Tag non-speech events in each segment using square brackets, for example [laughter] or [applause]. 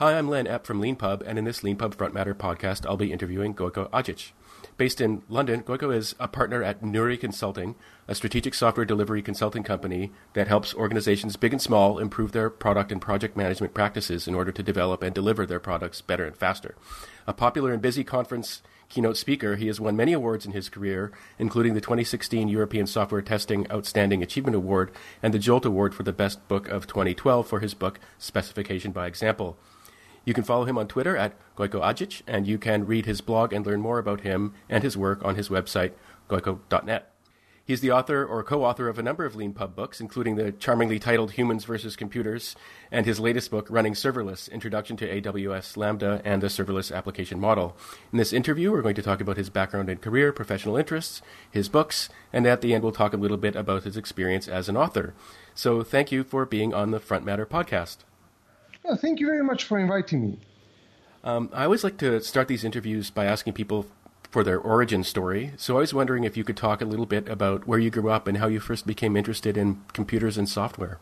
Hi, I'm Len Epp from LeanPub, and in this LeanPub Front Matter podcast, I'll be interviewing Gojko Adzic. Based in London, Gojko is a partner at Neuri Consulting, a strategic software delivery consulting company that helps organizations big and small improve their product and project management practices in order to develop and deliver their products better and faster. A popular and busy conference keynote speaker, he has won many awards in his career, including the 2016 European Software Testing Outstanding Achievement Award and the Jolt Award for the Best Book of 2012 for his book Specification by Example. You can follow him on Twitter at Gojko Adzic, and you can read his blog and learn more about him and his work on his website, gojko.net. He's the author or co author of a number of LeanPub books, including the charmingly titled Humans versus Computers and his latest book, Running Serverless Introduction to AWS Lambda and the Serverless Application Model. In this interview, we're going to talk about his background and career, professional interests, his books, and at the end, we'll talk a little bit about his experience as an author. So thank you for being on the Front Matter podcast. Yeah, thank you very much for inviting me. Um, I always like to start these interviews by asking people for their origin story. So I was wondering if you could talk a little bit about where you grew up and how you first became interested in computers and software.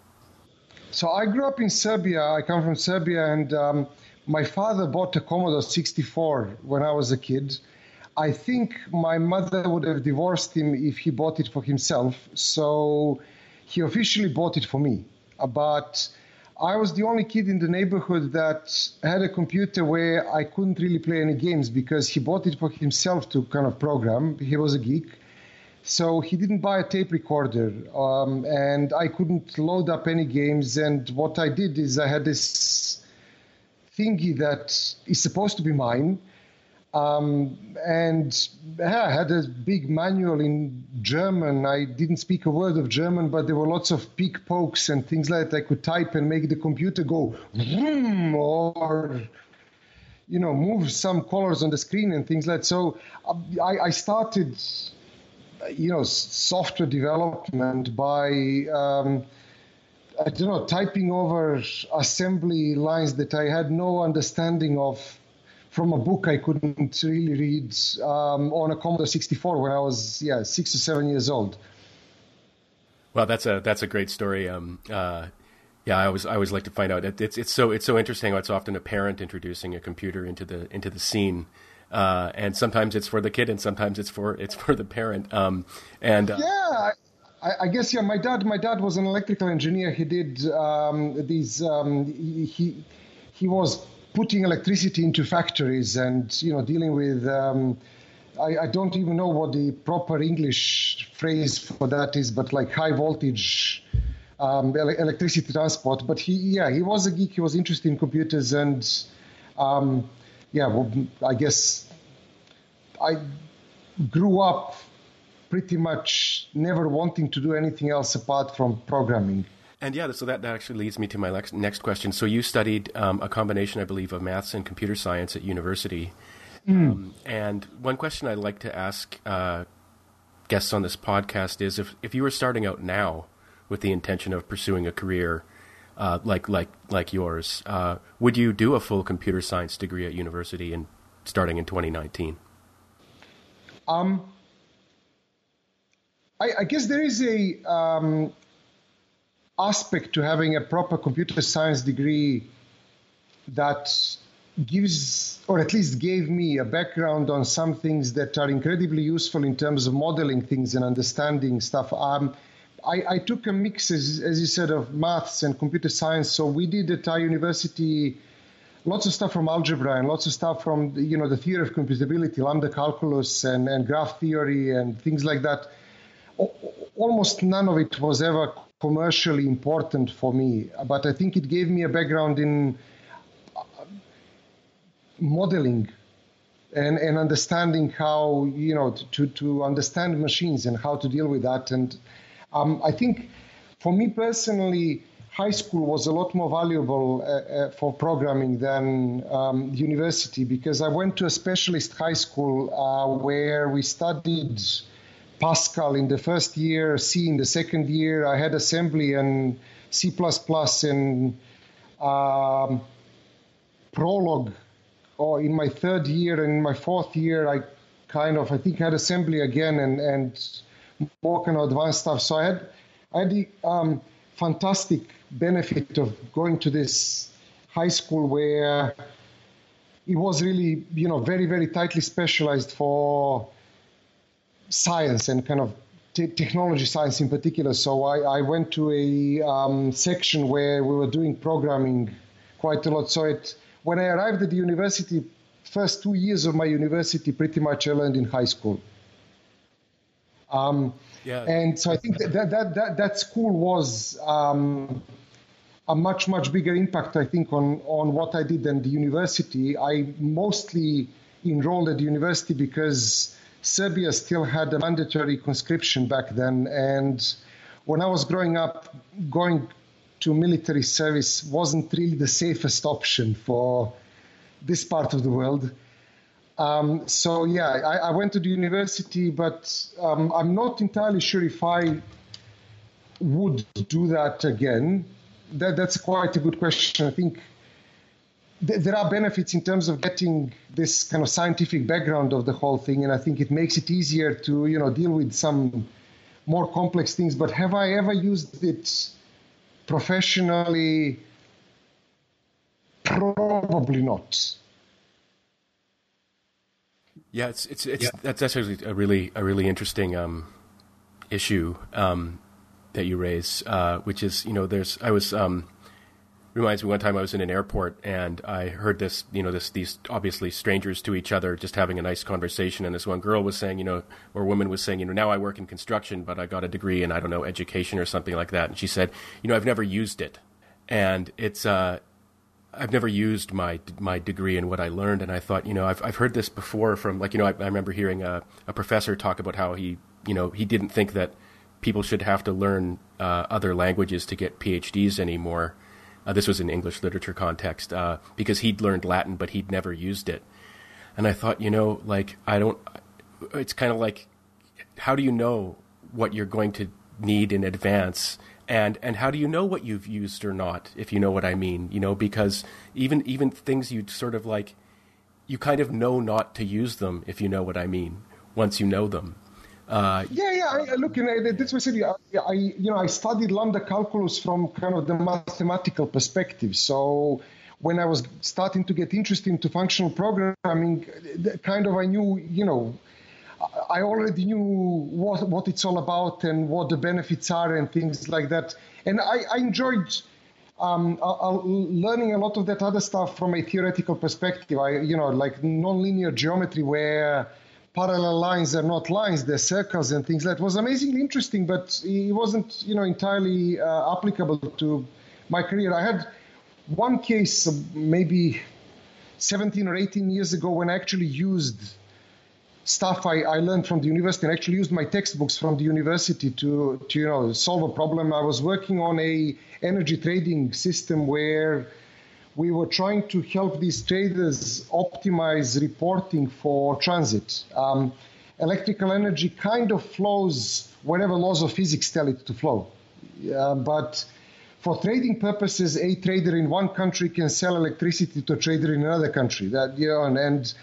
So I grew up in Serbia. I come from Serbia, and um, my father bought a Commodore 64 when I was a kid. I think my mother would have divorced him if he bought it for himself. So he officially bought it for me. But I was the only kid in the neighborhood that had a computer where I couldn't really play any games because he bought it for himself to kind of program. He was a geek. So he didn't buy a tape recorder, um, and I couldn't load up any games. And what I did is I had this thingy that is supposed to be mine, um, and I had a big manual in German. I didn't speak a word of German, but there were lots of peek pokes and things like that I could type and make the computer go vroom, or you know move some colors on the screen and things like that. So I, I started, you know, software development by. Um, I don't know, typing over assembly lines that I had no understanding of from a book I couldn't really read um, on a Commodore 64 when I was yeah six or seven years old. Well, that's a that's a great story. Um, uh, yeah, I always I always like to find out. It's it's so it's so interesting. How it's often a parent introducing a computer into the into the scene. Uh, and sometimes it's for the kid, and sometimes it's for it's for the parent. Um, and uh, yeah, I, I, guess yeah. My dad, my dad was an electrical engineer. He did um, these. Um, he he was putting electricity into factories and you know dealing with um, I, I, don't even know what the proper English phrase for that is, but like high voltage um, electricity transport. But he, yeah, he was a geek. He was interested in computers, and um, yeah, well, I guess I grew up pretty much never wanting to do anything else apart from programming. And yeah, so that, that actually leads me to my next, next question. So you studied um, a combination, I believe, of maths and computer science at university. Mm. Um, and one question I'd like to ask uh, guests on this podcast is if, if you were starting out now with the intention of pursuing a career uh, like like like yours, uh, would you do a full computer science degree at university and starting in 2019? Um, I, I guess there is a um, aspect to having a proper computer science degree that gives, or at least gave me, a background on some things that are incredibly useful in terms of modeling things and understanding stuff. Um, I, I, took a mix, as, as, you said, of maths and computer science. So we did at our university lots of stuff from algebra and lots of stuff from you know the theory of computability, lambda calculus, and, and graph theory and things like that. O- almost none of it was ever commercially important for me, but I think it gave me a background in uh, modeling and, and understanding how, you know, to, to understand machines and how to deal with that. And um, I think for me personally, high school was a lot more valuable uh, uh, for programming than um, university because I went to a specialist high school uh, where we studied Pascal in the first year, C in the second year. I had assembly and C++ and um, Prolog. Or in my third year and in my fourth year, I kind of I think had assembly again and and more kind of advanced stuff. So I had I had the um, fantastic benefit of going to this high school where it was really, you know, very, very tightly specialized for science and kind of t- technology science in particular. So I, I went to a um, section where we were doing programming quite a lot. So it, when I arrived at the university, first two years of my university pretty much I learned in high school. Um, yeah. And so I think that that, that, that school was um, a much, much bigger impact, I think, on, on what I did than the university. I mostly enrolled at the university because Serbia still had a mandatory conscription back then. And when I was growing up, going to military service wasn't really the safest option for this part of the world. Um, so yeah, I, I, went to the university, but um, I'm not entirely sure if I would do that again. That, that's quite a good question. I think th- there are benefits in terms of getting this kind of scientific background of the whole thing, and I think it makes it easier to you know deal with some more complex things. But have I ever used it professionally? Probably not. Yeah, it's it's it's yeah. that's actually a really a really interesting um, issue um, that you raise, uh, which is you know there's I was um, reminds me one time I was in an airport and I heard this you know this these obviously strangers to each other just having a nice conversation. And this one girl was saying you know or woman was saying you know now I work in construction but I got a degree in I don't know education or something like that. And she said you know I've never used it. And it's uh I've never used my my degree and what I learned, and I thought, you know, I've I've heard this before from like you know I, I remember hearing a, a professor talk about how he you know he didn't think that people should have to learn uh, other languages to get PhDs anymore. Uh, this was in English literature context uh, because he'd learned Latin, but he'd never used it. And I thought, you know, like I don't. It's kind of like, how do you know what you're going to need in advance? and and how do you know what you've used or not if you know what i mean you know because even even things you sort of like you kind of know not to use them if you know what i mean once you know them uh, yeah, yeah. I, look, you know, that's said. I, I, you know, I studied lambda calculus from kind of the mathematical perspective. So when I was starting to get interested into functional programming, kind of I knew, you know, I already knew what, what it's all about and what the benefits are and things like that. And I, I enjoyed um, learning a lot of that other stuff from a theoretical perspective. I, you know, like nonlinear geometry where parallel lines are not lines, they're circles and things. That was amazingly interesting, but it wasn't, you know, entirely uh, applicable to my career. I had one case maybe 17 or 18 years ago when I actually used stuff I, I learned from the university and actually used my textbooks from the university to, to you know solve a problem. I was working on a energy trading system where we were trying to help these traders optimize reporting for transit. Um, electrical energy kind of flows wherever laws of physics tell it to flow. Uh, but for trading purposes, a trader in one country can sell electricity to a trader in another country. That you know, and, and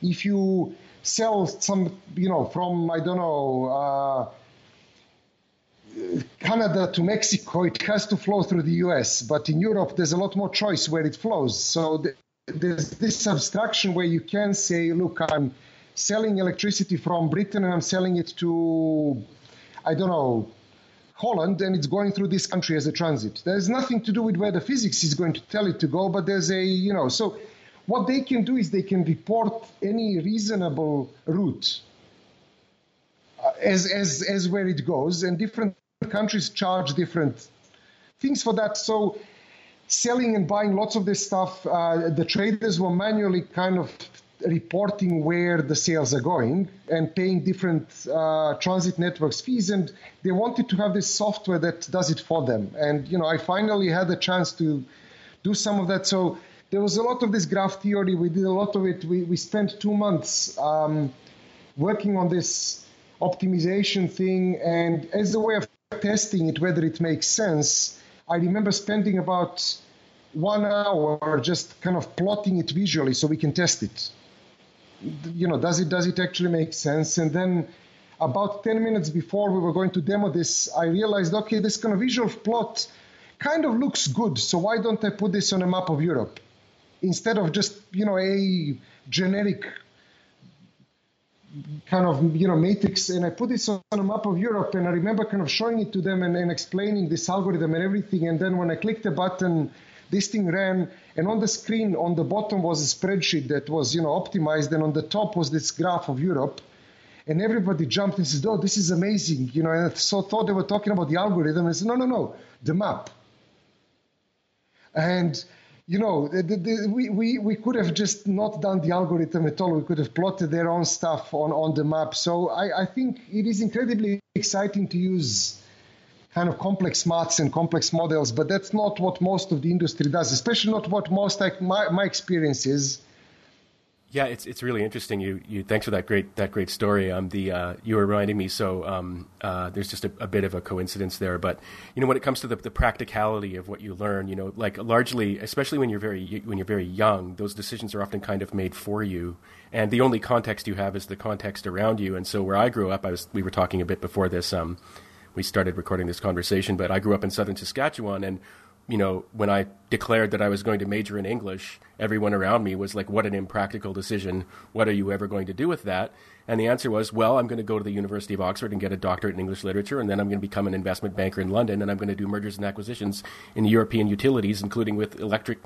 if you sell some, you know, from, I don't know, uh, Canada to Mexico, it has to flow through the US. But in Europe, there's a lot more choice where it flows. So there's this abstraction where you can say, look, I'm selling electricity from Britain and I'm selling it to, I don't know, Holland, and it's going through this country as a transit. There's nothing to do with where the physics is going to tell it to go, but there's a, you know, so what they can do is they can report any reasonable route uh, as, as, as where it goes, and different countries charge different things for that. So, selling and buying lots of this stuff, uh, the traders were manually kind of reporting where the sales are going and paying different uh, transit networks fees and they wanted to have this software that does it for them and you know i finally had the chance to do some of that so there was a lot of this graph theory. We did a lot of it. We, we spent two months um, working on this optimization thing. And as a way of testing it, whether it makes sense, I remember spending about one hour just kind of plotting it visually so we can test it. You know, does it does it actually make sense? And then about 10 minutes before we were going to demo this, I realized, okay, this kind of visual plot kind of looks good. So why don't I put this on a map of Europe instead of just you know a generic kind of you know matrix and i put this on a map of europe and i remember kind of showing it to them and, and explaining this algorithm and everything and then when i clicked the button this thing ran and on the screen on the bottom was a spreadsheet that was you know optimized and on the top was this graph of europe and everybody jumped and said oh this is amazing you know and so thought they were talking about the algorithm and I said no no no the map. And you know, the, the, we, we, we could have just not done the algorithm at all. We could have plotted their own stuff on, on the map. So I, I think it is incredibly exciting to use kind of complex maths and complex models, but that's not what most of the industry does, especially not what most like my, my experience is. Yeah, it's it's really interesting. You you thanks for that great that great story. Um, the uh, you were reminding me. So um, uh, there's just a, a, bit of a coincidence there, but you know when it comes to the, the practicality of what you learn, you know, like largely, especially when you're very when you're very young, those decisions are often kind of made for you, and the only context you have is the context around you. And so where I grew up, I was we were talking a bit before this. Um, we started recording this conversation, but I grew up in southern Saskatchewan, and you know, when I declared that I was going to major in English, everyone around me was like, what an impractical decision. What are you ever going to do with that? And the answer was, well, I'm going to go to the University of Oxford and get a doctorate in English literature, and then I'm going to become an investment banker in London, and I'm going to do mergers and acquisitions in European utilities, including with electric,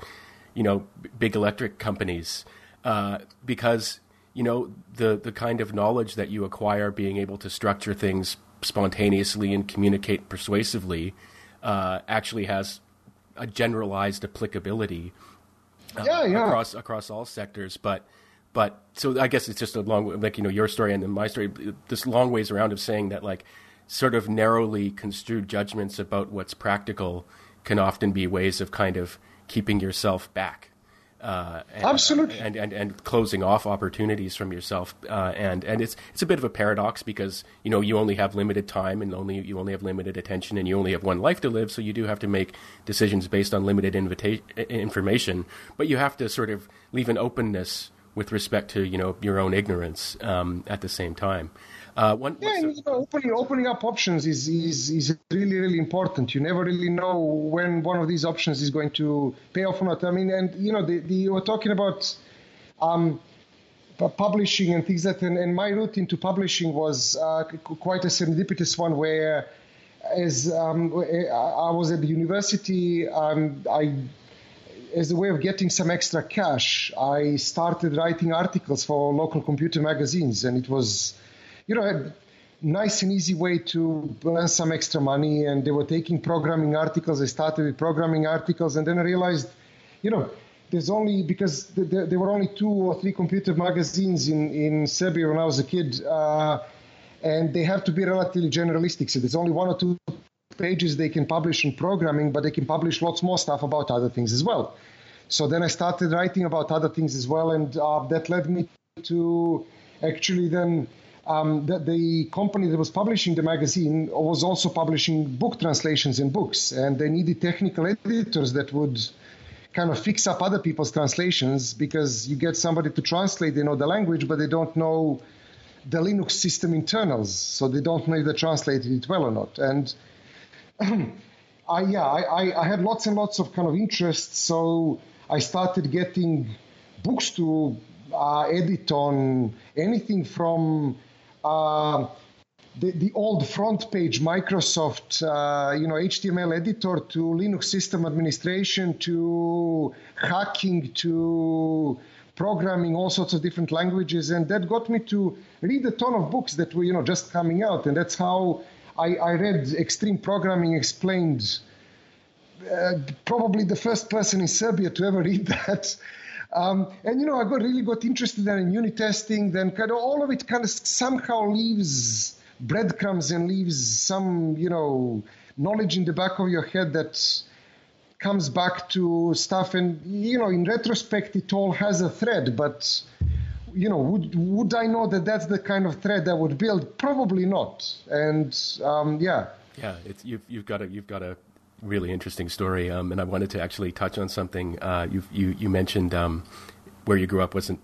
you know, big electric companies. Uh, because, you know, the, the kind of knowledge that you acquire being able to structure things spontaneously and communicate persuasively uh, actually has a generalized applicability uh, yeah, yeah. across across all sectors. But but so I guess it's just a long like you know your story and then my story. This long ways around of saying that like sort of narrowly construed judgments about what's practical can often be ways of kind of keeping yourself back uh, and, Absolutely, and, and and closing off opportunities from yourself, uh, and and it's it's a bit of a paradox because you know you only have limited time and only you only have limited attention and you only have one life to live, so you do have to make decisions based on limited invita- information, but you have to sort of leave an openness with respect to you know your own ignorance um, at the same time. Uh, one, yeah, you know, opening, opening up options is, is, is really, really important. You never really know when one of these options is going to pay off or not. I mean, and, you know, the, the, you were talking about um, publishing and things like that, and, and, my route into publishing was uh, quite a serendipitous one where as um, I was at the university, um, I as a way of getting some extra cash, I started writing articles for local computer magazines, and it was you know, a nice and easy way to earn some extra money. And they were taking programming articles. I started with programming articles, and then I realized, you know, there's only because there, there were only two or three computer magazines in in Serbia when I was a kid, uh, and they have to be relatively generalistic. So there's only one or two pages they can publish in programming, but they can publish lots more stuff about other things as well. So then I started writing about other things as well, and uh, that led me to actually then um, the, the, company that was publishing the magazine was also publishing book translations in books, and they needed technical editors that would kind of fix up other people's translations because you get somebody to translate, they know the language, but they don't know the Linux system internals, so they don't know if they translated it well or not. And [clears throat] I, yeah, I, I had lots and lots of kind of interests, so I started getting books to uh, edit on anything from uh, the, the old FrontPage Microsoft, uh, you know, HTML editor to Linux system administration to hacking to programming, all sorts of different languages, and that got me to read a ton of books that were, you know, just coming out, and that's how I, I read Extreme Programming Explained. Uh, probably the first person in Serbia to ever read [laughs] that. Um, and you know, I got really got interested in unit testing. Then kind of all of it kind of somehow leaves breadcrumbs and leaves some you know knowledge in the back of your head that comes back to stuff. And you know, in retrospect, it all has a thread, but you know, would would I know that that's the kind of thread I would build? Probably not. And um, yeah, yeah, it's you've you've got a you've got a really interesting story, um, and I wanted to actually touch on something uh, you you you mentioned um, where you grew up wasn't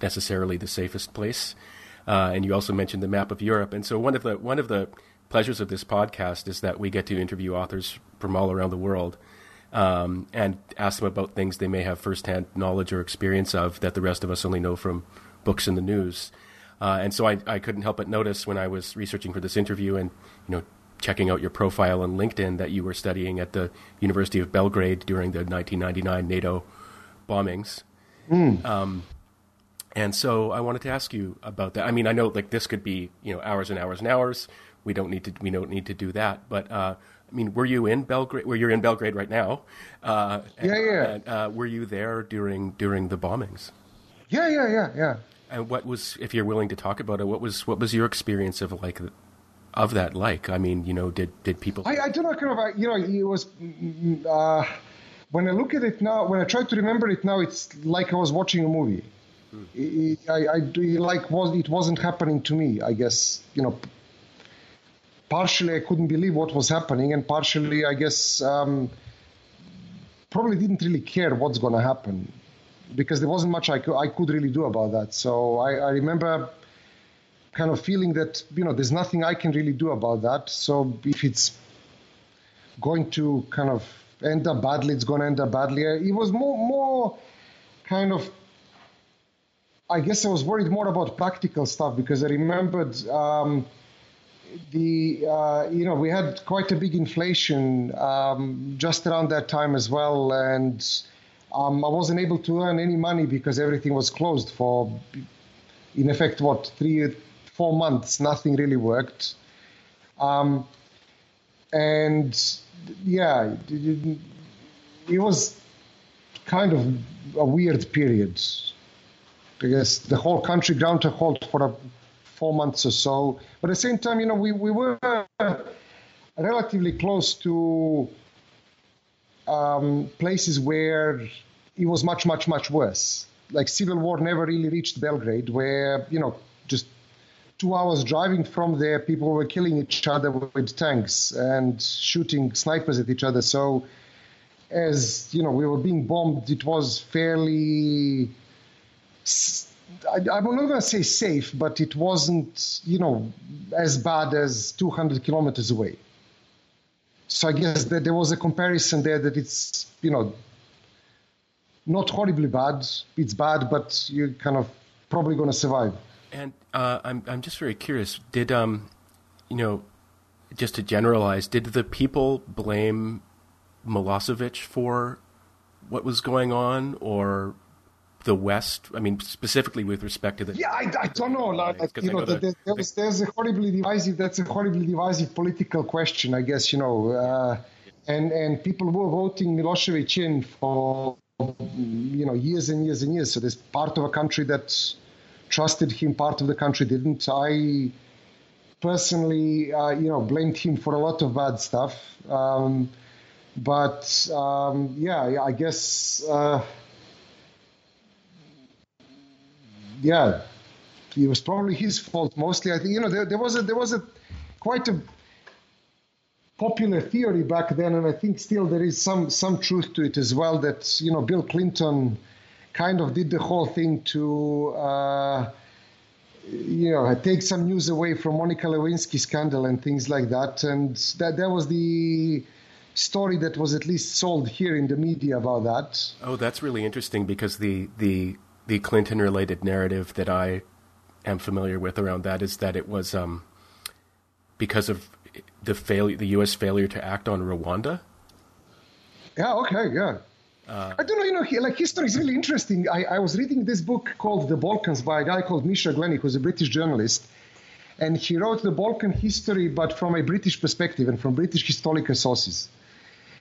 necessarily the safest place, uh, and you also mentioned the map of Europe. And so one of the one of the pleasures of this podcast is that we get to interview authors from all around the world um, and ask them about things they may have firsthand knowledge or experience of that the rest of us only know from books and the news. Uh, and so I, I couldn't help but notice when I was researching for this interview and you know checking out your profile on LinkedIn that you were studying at the University of Belgrade during the 1999 NATO bombings. Mm. Um, and so I wanted to ask you about that. I mean, I know like this could be you know hours and hours and hours. We don't need to we don't need to do that. But uh, I mean, were you in Belgrade? Where you're in Belgrade right now? Uh, and, yeah, yeah. And, uh, were you there during during the bombings? Yeah, yeah, yeah, yeah. And what was, if you're willing to talk about it, what was what was your experience of like of that like? I mean, you know, did did people? I, I do not know, kind of you know it was. Uh, when I look at it now, when I try to remember it now, it's like I was watching a movie. Hmm. It, I, I like was it wasn't happening to me. I guess you know. Partially, I couldn't believe what was happening, and partially, I guess, um, probably didn't really care what's going to happen because there wasn't much I could, I could really do about that. So I, I remember kind of feeling that you know there's nothing I can really do about that. So if it's going to kind of end up badly, it's going to end up badly. It was more more kind of. I guess I was worried more about practical stuff because I remembered um, the uh, you know we had quite a big inflation um, just around that time as well, and um, I wasn't able to earn any money because everything was closed for, in effect, what three, four months. Nothing really worked, um, and yeah, it, was kind of a weird period. I guess the whole country ground to halt for a, four months or so. But at the same time, you know, we, we were relatively close to um, places where it was much, much, much worse. Like civil war never really reached Belgrade, where you know just two hours driving from there, people were killing each other with tanks and shooting snipers at each other. So, as you know, we were being bombed. It was fairly. I, am not going to say safe, but it wasn't, you know, as bad as 200 kilometers away. So I guess that there was a comparison there that it's, you know, not horribly bad. It's bad, but you're kind of probably going to survive. And uh, I'm I'm just very curious. Did um, you know, just to generalize, did the people blame Milosevic for what was going on, or the West? I mean, specifically with respect to the. Yeah, I, I don't know. Like, you know, the, the, there's, there's a horribly divisive. That's a horribly divisive political question, I guess. You know, uh, and and people were voting Milosevic in for you know years and years and years. So there's part of a country that trusted him, part of the country didn't. I personally, uh, you know, blamed him for a lot of bad stuff. Um, but um, yeah, I guess. Uh, yeah, it was probably his fault mostly. I think you know there, there was a there was a quite a popular theory back then, and I think still there is some some truth to it as well. That you know Bill Clinton kind of did the whole thing to. Uh, you know, take some news away from Monica Lewinsky scandal and things like that, and that that was the story that was at least sold here in the media about that. Oh, that's really interesting because the the the Clinton related narrative that I am familiar with around that is that it was um, because of the failure, the U.S. failure to act on Rwanda. Yeah. Okay. Yeah. Uh, I don't know. You know, like history is really interesting. I, I was reading this book called The Balkans by a guy called Misha Glenny, who's a British journalist, and he wrote the Balkan history, but from a British perspective and from British historical sources.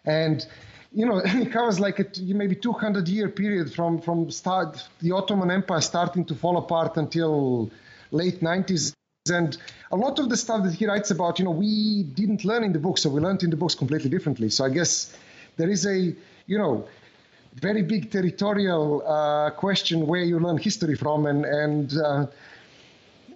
And you know, [laughs] it covers like a maybe 200 year period from from start the Ottoman Empire starting to fall apart until late 90s. And a lot of the stuff that he writes about, you know, we didn't learn in the books, so we learned in the books completely differently. So I guess there is a, you know, very big territorial uh, question where you learn history from, and and uh,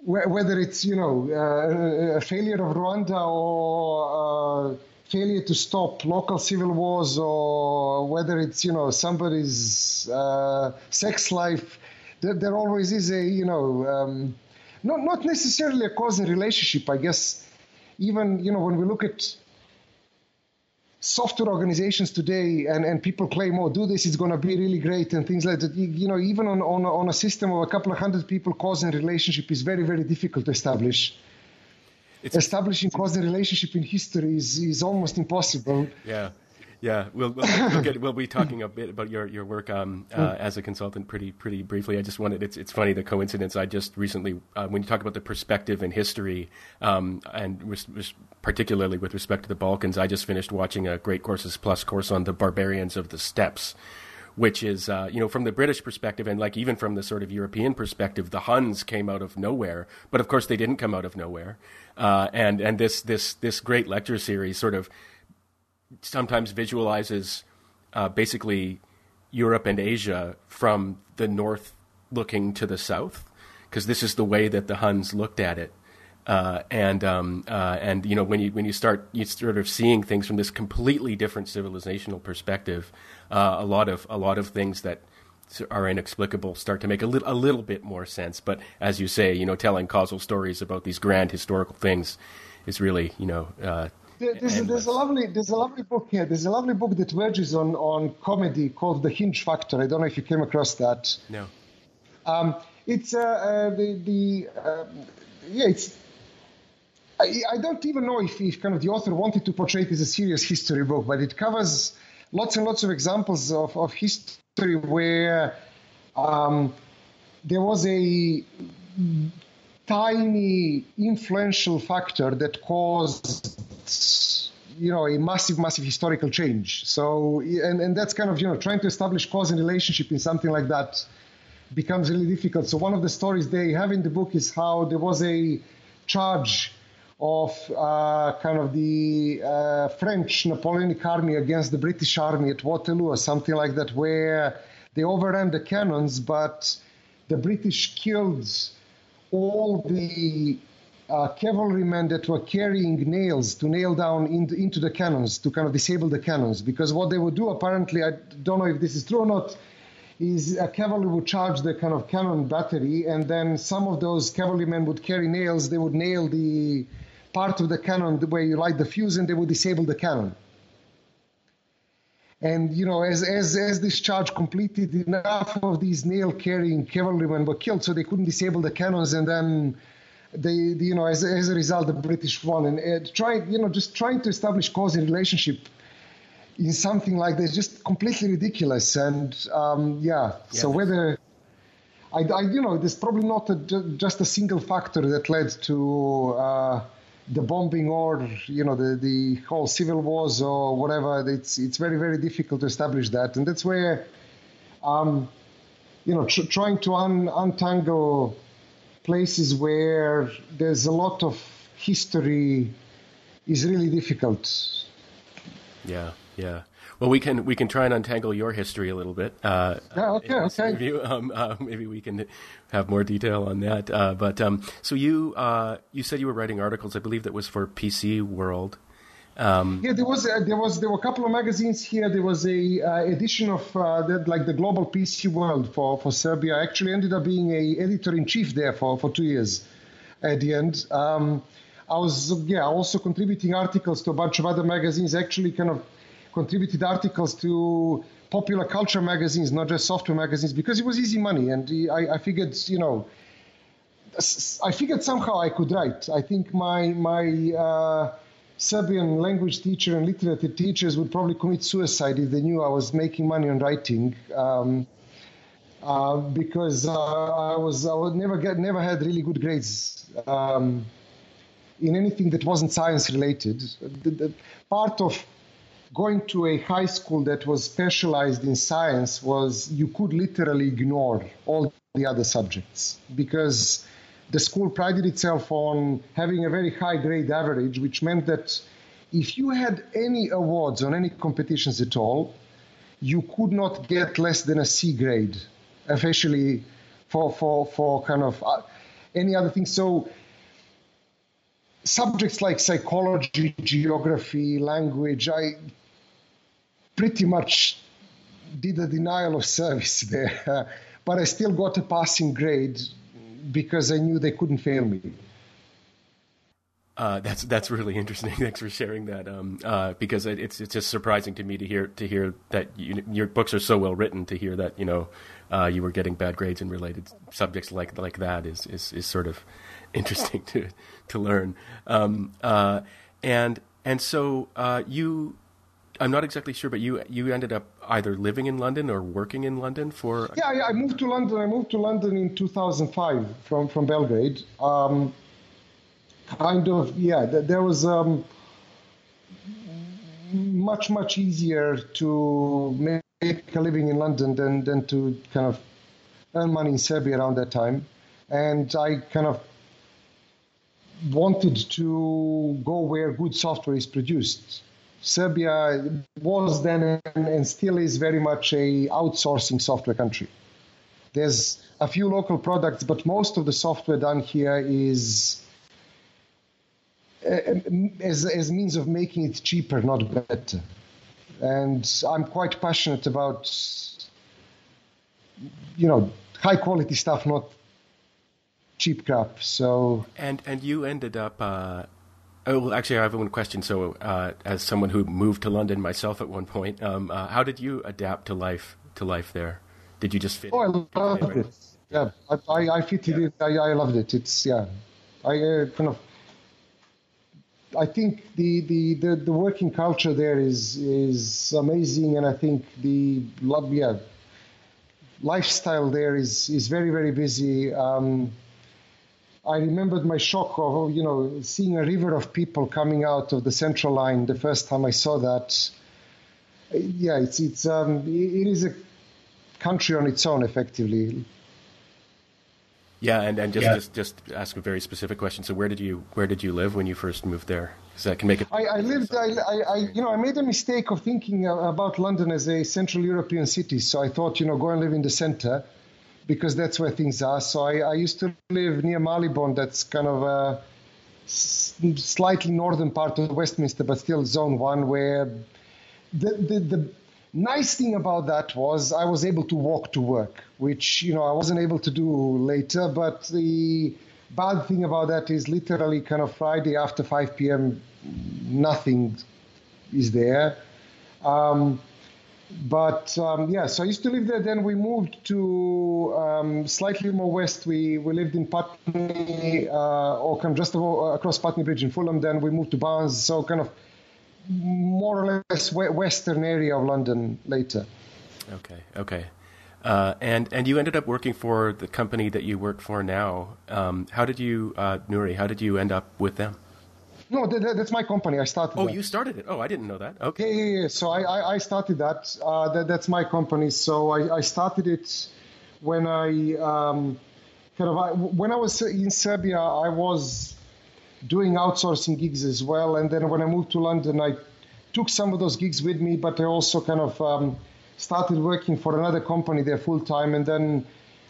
whether it's you know uh, a failure of Rwanda or uh, failure to stop local civil wars or whether it's you know somebody's uh, sex life there, there, always is a you know um, not not necessarily a causal relationship i guess. Even you know when we look at software organizations today and, and people claim, oh, do this, it's going to be really great and things like that. You, know, even on, on, on a system of a couple of hundred people, cause and relationship is very, very difficult to establish. It's, Establishing cause and relationship in history is, is almost impossible. Yeah. Yeah, we'll we'll, we'll, get, we'll, be talking a bit about your your work um, uh, as a consultant pretty pretty briefly. I just wanted it's it's funny the coincidence. I just recently uh, when you talk about the perspective and history um, and particularly with respect to the Balkans, I just finished watching a Great Courses Plus course on the barbarians of the steppes which is uh, you know from the British perspective and like even from the sort of European perspective, the Huns came out of nowhere, but of course they didn't come out of nowhere. Uh, and and this this this great lecture series sort of sometimes visualizes uh, basically Europe and Asia from the north looking to the south, because this is the way that the Huns looked at it. Uh, and um, uh, and you know when you when you start you sort of seeing things from this completely different civilizational perspective, uh, a lot of a lot of things that are inexplicable start to make a little a little bit more sense. But as you say, you know, telling causal stories about these grand historical things is really you know uh, there's, a, there's, a lovely there's a lovely book here. There's a lovely book that verges on on comedy called The Hinge Factor. I don't know if you came across that. No. Um, it's uh, uh, the the uh, yeah it's. I, I don't even know if, if kind of the author wanted to portray it as a serious history book, but it covers lots and lots of examples of, of history where um, there was a tiny influential factor that caused you know a massive massive historical change. So and, and that's kind of you know trying to establish cause and relationship in something like that becomes really difficult. So one of the stories they have in the book is how there was a charge of uh, kind of the uh, French Napoleonic army against the British army at Waterloo or something like that, where they overran the cannons, but the British killed all the uh, cavalrymen that were carrying nails to nail down in, into the cannons to kind of disable the cannons. Because what they would do, apparently, I don't know if this is true or not, is a cavalry would charge the kind of cannon battery, and then some of those cavalrymen would carry nails. They would nail the part of the cannon where you light the fuse, and they would disable the cannon. And you know, as as as this charge completed, enough of these nail-carrying cavalrymen were killed, so they couldn't disable the cannons, and then they, you know, as, as a result, the British won. And uh, trying, you know, just trying to establish cause and relationship in something like this, just completely ridiculous. And um, yeah, yeah, so whether I, I, you know, there's probably not a, just a single factor that led to uh, the bombing or you know the the whole civil wars or whatever. It's it's very very difficult to establish that, and that's where. Um, you know, tr- trying to un- untangle places where there's a lot of history is really difficult. Yeah, yeah. Well, we can we can try and untangle your history a little bit. Uh, yeah, okay, okay. Interview. [laughs] Um, uh, maybe we can have more detail on that. Uh, but um, so you uh, you said you were writing articles. I believe that was for PC World. Um, yeah, there was uh, there was there were a couple of magazines here. There was a uh, edition of uh, the, like the Global PC World for, for Serbia. I actually ended up being a editor in chief there for, for two years. At the end, um, I was yeah also contributing articles to a bunch of other magazines. Actually, kind of contributed articles to popular culture magazines, not just software magazines, because it was easy money, and I, I figured you know. I figured somehow I could write. I think my my uh, Serbian language teacher and literature teachers would probably commit suicide if they knew I was making money on writing. Um, uh, because uh, I was I would never get never had really good grades um, in anything that wasn't science related. The, the part of going to a high school that was specialized in science was you could literally ignore all the other subjects because the school prided itself on having a very high grade average, which meant that if you had any awards on any competitions at all, you could not get less than a C grade, officially, for for for kind of uh, any other thing. So subjects like psychology, geography, language, I pretty much did a denial of service [laughs] there, but I still got a passing grade because I knew they couldn't fail me. Uh, that's that's really interesting. [laughs] Thanks for sharing that. Um, uh, because it, it's it's just surprising to me to hear to hear that you, your books are so well written. To hear that you know uh, you were getting bad grades in related subjects like like that is is, is sort of [laughs] interesting to to learn. Um, uh, and and so uh, you, I'm not exactly sure, but you you ended up either living in London or working in London for. Yeah, yeah I moved to London. I moved to London in 2005 from from Belgrade. Um, kind of yeah there was um, much much easier to make a living in london than, than to kind of earn money in serbia around that time and i kind of wanted to go where good software is produced serbia was then and still is very much a outsourcing software country there's a few local products but most of the software done here is as, as means of making it cheaper, not better. And I'm quite passionate about, you know, high quality stuff, not cheap crap. So and and you ended up. Uh, well, actually, I have one question. So, uh, as someone who moved to London myself at one point, um, uh, how did you adapt to life to life there? Did you just fit? Oh, I loved it. Yeah, I, I, I fitted yeah. it. I, I loved it. It's yeah, I uh, kind of I think the, the, the, the, working culture there is is amazing, and I think the yeah, lifestyle there is is very very busy. Um, I remembered my shock of you know seeing a river of people coming out of the central line the first time I saw that. Yeah, it's it's um, it is a country on its own, effectively. Yeah, and, and just, yeah. just just ask a very specific question. So where did you where did you live when you first moved there? Because that can make it. I, I lived. I, I, you know I made a mistake of thinking about London as a Central European city. So I thought you know go and live in the centre because that's where things are. So I, I used to live near Marylebone. That's kind of a slightly northern part of Westminster, but still Zone One, where the the, the nice thing about that was I was able to walk to work, which you know I wasn't able to do later. But the bad thing about that is literally kind of Friday after 5 p.m. nothing is there. Um, but um, yeah, so I used to live there. Then we moved to um, slightly more west. We we lived in Putney, uh, or just across Putney Bridge in Fulham. Then we moved to Barnes. So kind of more or less western area of London later. Okay, okay. Uh, and and you ended up working for the company that you work for now. Um, how did you, uh, Neuri? How did you end up with them? No, that, that's my company. I started. Oh, that. you started it. Oh, I didn't know that. Okay. Yeah, yeah, yeah. So I, I, I started that. Uh, that. That's my company. So I, I started it when I um, kind of I, when I was in Serbia. I was doing outsourcing gigs as well. And then when I moved to London, I took some of those gigs with me, but I also kind of um, started working for another company there full time, and then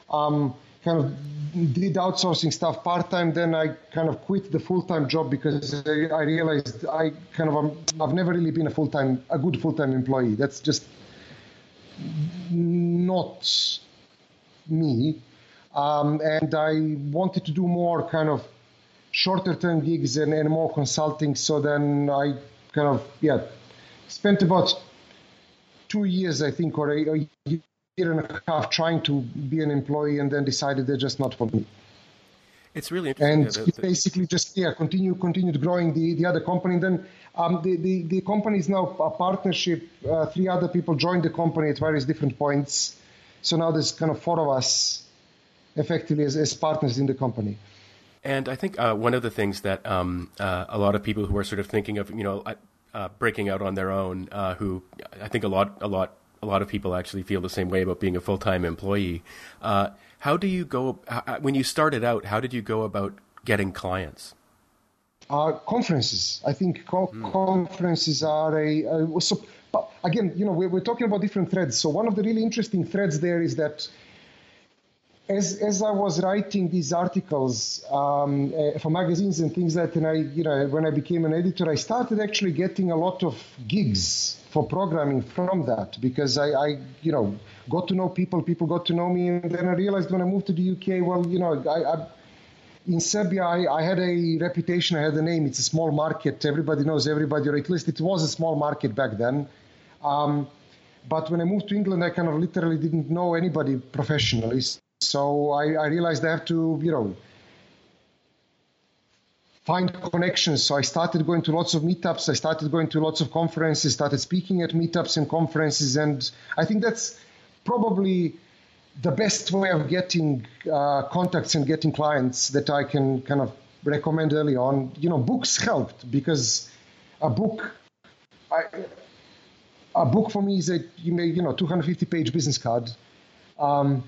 um, kind of did outsourcing stuff part time. Then I kind of quit the full time job because I realized I kind of I've never really been a full time a good full time employee. That's just not me. Um, and I wanted to do more kind of shorter term gigs and, and more consulting. So then I kind of, yeah, spent about two years, I think, or a, a year and a half trying to be an employee and then decided they're just not for me. It's really interesting. And yeah, basically just, yeah, continue, continued growing the, the other company. And then um, the, the, the company is now a partnership. Uh, three other people joined the company at various different points. So now there's kind of four of us effectively as, as partners in the company. And I think uh, one of the things that um, uh, a lot of people who are sort of thinking of, you know, uh, breaking out on their own, uh, who I think a lot, a lot, a lot of people actually feel the same way about being a full time employee. Uh, how do you go how, when you started out? How did you go about getting clients? Uh, conferences. I think co- mm. conferences are a, so, again, you know, we're, we're talking about different threads. So one of the really interesting threads there is that as as I was writing these articles um, uh, for magazines and things like that, and I, you know, when I became an editor, I started actually getting a lot of gigs for programming from that because I, I, you know, got to know people, people got to know me, and then I realized when I moved to the UK, well, you know, I, I in Serbia, I, I, had a reputation, I had a name. It's a small market. Everybody knows everybody, or at least it was a small market back then. Um, but when I moved to England, I kind of literally didn't know anybody professionally. So I, I realized I have to, you know, find connections. So I started going to lots of meetups. I started going to lots of conferences, started speaking at meetups and conferences. And I think that's probably the best way of getting uh, contacts and getting clients that I can kind of recommend early on. You know, books helped because a book, I, a book for me is a you know 250 page business card. Um,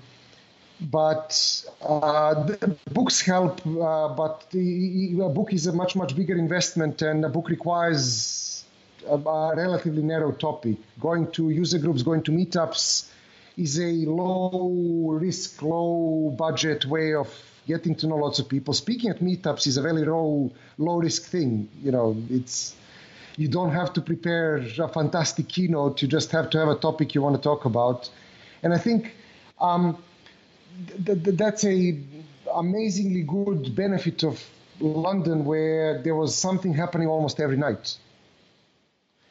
but uh, books help, uh, but the, a book is a much much bigger investment, and a book requires a, a relatively narrow topic. Going to user groups, going to meetups, is a low risk, low budget way of getting to know lots of people. Speaking at meetups is a very low low risk thing. You know, it's you don't have to prepare a fantastic keynote. You just have to have a topic you want to talk about, and I think um, th- th- that's a amazingly good benefit of London, where there was something happening almost every night,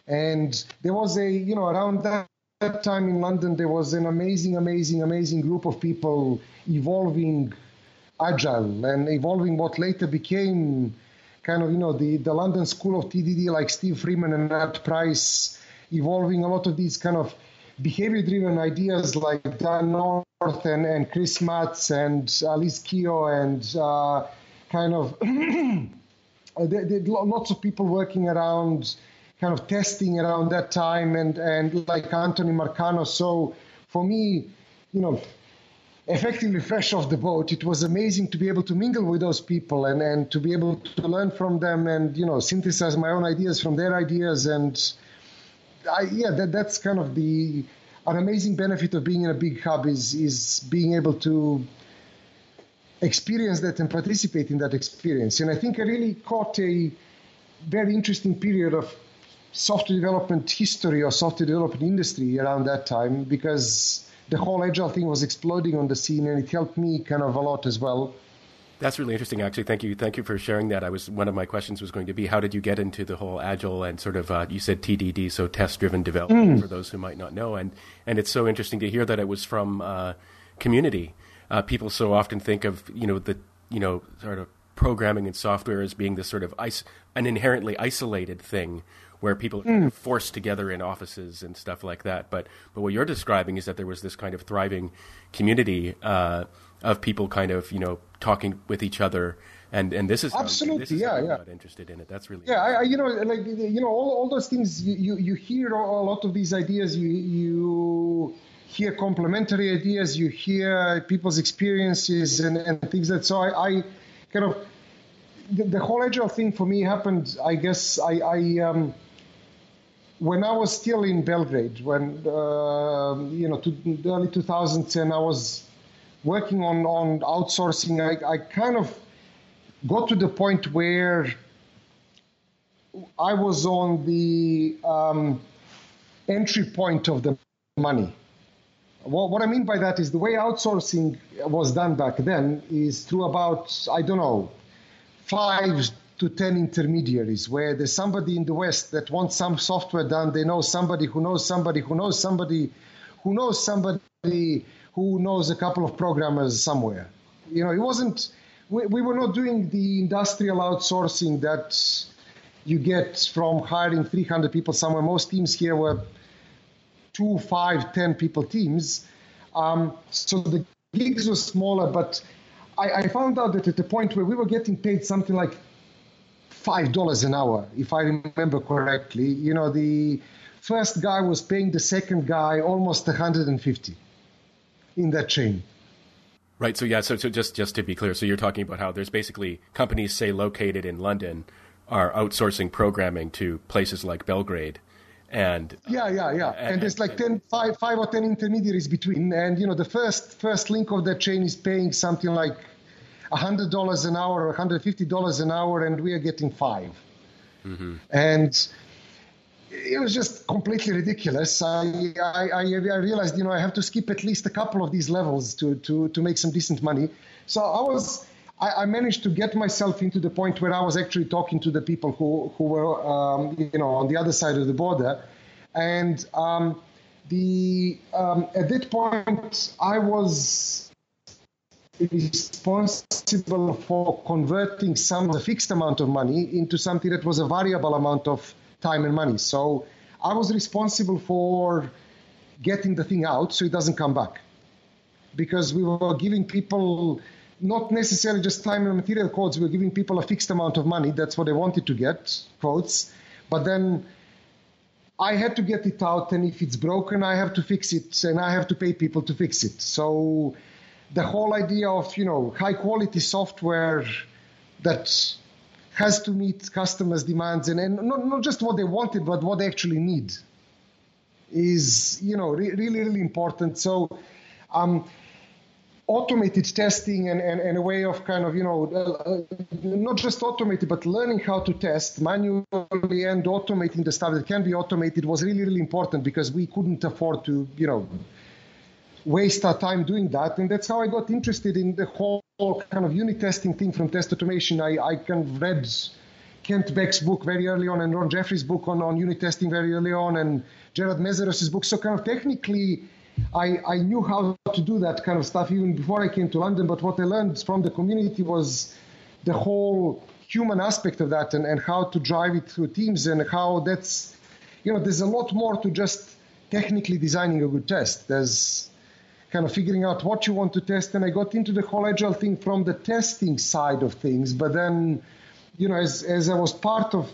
and there was a you know around that that time in London, there was an amazing, amazing, amazing group of people evolving agile and evolving what later became kind of, you know, the, the London School of TDD, like Steve Freeman and Nat Pryce, evolving a lot of these kind of behavior driven ideas like Dan and, and Chris Matts and Alice Keogh and uh, kind of [clears throat] there, there, lots of people working around kind of testing around that time and, and like Antony Marcano. So for me, you know, effectively fresh off the boat, it was amazing to be able to mingle with those people and, and to be able to learn from them and, you know, synthesize my own ideas from their ideas. And I, yeah, that, that's kind of the, an amazing benefit of being in a big hub is, is being able to experience that and participate in that experience. And I think I really caught a very interesting period of software development history or software development industry around that time because the whole agile thing was exploding on the scene and it helped me kind of a lot as well. That's really interesting, actually. Thank you, thank you for sharing that. I was one of my questions was going to be how did you get into the whole agile and sort of uh, you said TDD, so test-driven development mm. for those who might not know, and and it's so interesting to hear that it was from uh, community. Uh, people so often think of you know the you know sort of programming and software as being this sort of is- an inherently isolated thing where people are kind of forced together in offices and stuff like that. But but what you're describing is that there was this kind of thriving community uh, of people kind of you know talking with each other. And, and this is absolutely this is yeah yeah. interested in it. That's really yeah I, you know like you know all, all those things you, you, you hear a lot of these ideas. You you hear complementary ideas. You hear people's experiences and, and things that so I, I kind of the, the, whole agile thing for me happened I guess I, I um, when I was still in Belgrade, when uh, you know, to the early 2000s, and I was working on on outsourcing, I, I kind of got to the point where I was on the um, entry point of the money. What I mean by that is the way outsourcing was done back then is through about I don't know five to 10 intermediaries where there's somebody in the West that wants some software done. They know somebody who knows somebody who knows somebody who knows somebody who knows a couple of programmers somewhere. You know, it wasn't, we, we were not doing the industrial outsourcing that you get from hiring 300 people somewhere. Most teams here were two, five, 10 people teams. Um, so the gigs were smaller, but I, I found out that at the point where we were getting paid something like five dollars an hour, if I remember correctly. You know, the first guy was paying the second guy almost 150 in that chain. Right. So yeah. So, so just just to be clear, so you're talking about how there's basically companies, say, located in London, are outsourcing programming to places like Belgrade, and yeah, yeah, yeah. And, and there's like 10, five, five or ten intermediaries between, and you know the first first link of that chain is paying something like $100 an hour or $150 an hour, and we are getting 5 mm-hmm. And it was just completely ridiculous. I, I, I, realized, you know, I have to skip at least a couple of these levels to, to, to make some decent money. So I was, I, I, managed to get myself into the point where I was actually talking to the people who, who were, um, you know, on the other side of the border. And um, the um, at that point, I was responsible for converting some fixed amount of money into something that was a variable amount of time and money. So I was responsible for getting the thing out so it doesn't come back. Because we were giving people not necessarily just time and material quotes, we were giving people a fixed amount of money. That's what they wanted to get, quotes. But then I had to get it out, and if it's broken, I have to fix it, and I have to pay people to fix it. So the whole idea of you know high quality software that has to meet customers' demands and, and not, not just what they wanted, but what they actually need is you know re- really really important. So um, automated testing and, and, and, a way of kind of you know uh, not just automated but learning how to test manually and automating the stuff that can be automated was really really important because we couldn't afford to you know waste our time doing that and that's how i got interested in the whole kind of unit testing thing from test automation i, I kind of read kent beck's book very early on and ron jeffries book on, on unit testing very early on and gerard meszaros' book so kind of technically I, I knew how to do that kind of stuff even before I came to London. But what I learned from the community was the whole human aspect of that and, and how to drive it through teams and how that's, you know, there's a lot more to just technically designing a good test. There's kind of figuring out what you want to test. And I got into the whole agile thing from the testing side of things. But then, you know, as, as I was part of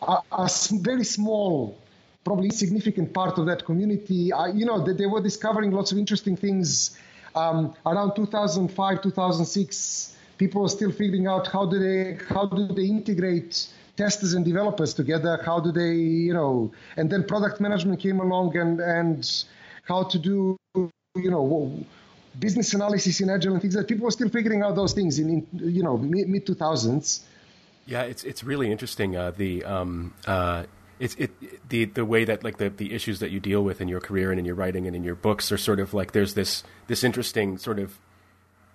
a, a very small probably insignificant part of that community. I, you know, they, they, were discovering lots of interesting things um, around 2005, 2006. People were still figuring out how do they how do they integrate testers and developers together. How do they, you know, and then product management came along and and how to do, you know. Business analysis in Agile and things that people were still figuring out those things in, in you know mid two thousands. Yeah, it's it's really interesting. Uh, the um, uh, it's it the the way that like the the issues that you deal with in your career and in your writing and in your books are sort of like there's this this interesting sort of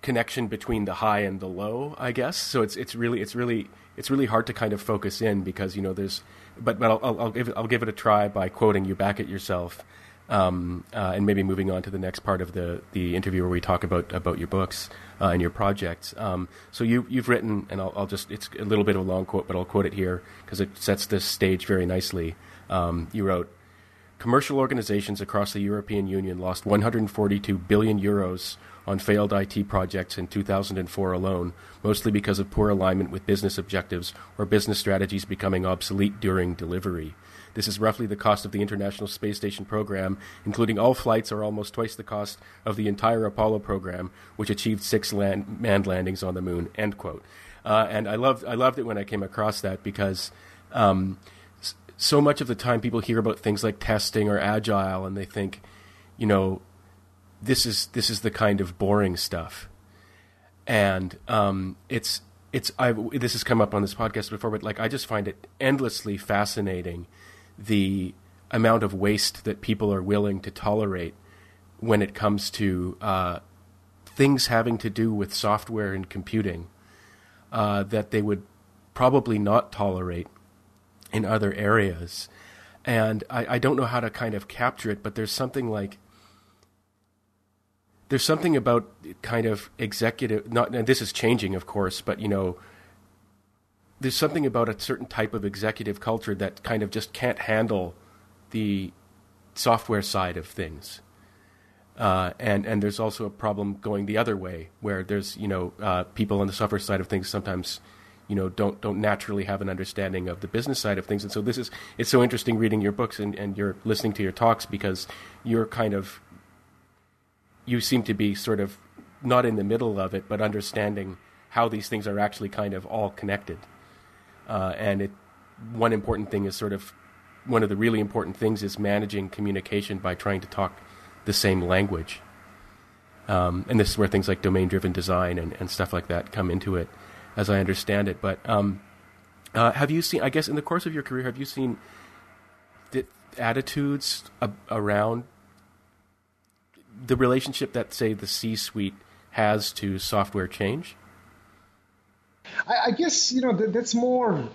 connection between the high and the low, I guess. So it's it's really it's really it's really hard to kind of focus in because you know there's but but I'll I'll, I'll give it, I'll give it a try by quoting you back at yourself. Um, uh, and maybe moving on to the next part of the, the interview where we talk about about your books uh, and your projects. Um, so you you've written, and I'll, I'll, just it's a little bit of a long quote, but I'll quote it here because it sets this stage very nicely. Um, you wrote. Commercial organizations across the European Union lost 142 billion euros on failed IT projects in 2004 alone, mostly because of poor alignment with business objectives or business strategies becoming obsolete during delivery. This is roughly the cost of the International Space Station program, including all flights, or almost twice the cost of the entire Apollo program, which achieved six land- manned landings on the moon. End quote. Uh, and I loved I loved it when I came across that because um, so much of the time people hear about things like testing or agile, and they think, you know, this is this is the kind of boring stuff, and um, it's it's I this has come up on this podcast before, but like I just find it endlessly fascinating the amount of waste that people are willing to tolerate when it comes to uh, things having to do with software and computing uh, that they would probably not tolerate in other areas. And I, I, don't know how to kind of capture it, but there's something like there's something about kind of executive not and this is changing of course, but you know there's something about a certain type of executive culture that kind of just can't handle the software side of things. Uh, and and there's also a problem going the other way, where there's you know uh, people on the software side of things sometimes you know don't don't naturally have an understanding of the business side of things, and so this is it's so interesting reading your books and, and you're listening to your talks because you're kind of you seem to be sort of not in the middle of it, but understanding how these things are actually kind of all connected. Uh, and it, one important thing is sort of one of the really important things is managing communication by trying to talk the same language. Um, and this is where things like domain driven design and, and stuff like that come into it, as I understand it. But um, uh, have you seen, I guess, in the course of your career, have you seen attitudes around the relationship that, say, the C suite has to software change? I, I guess you know that, that's more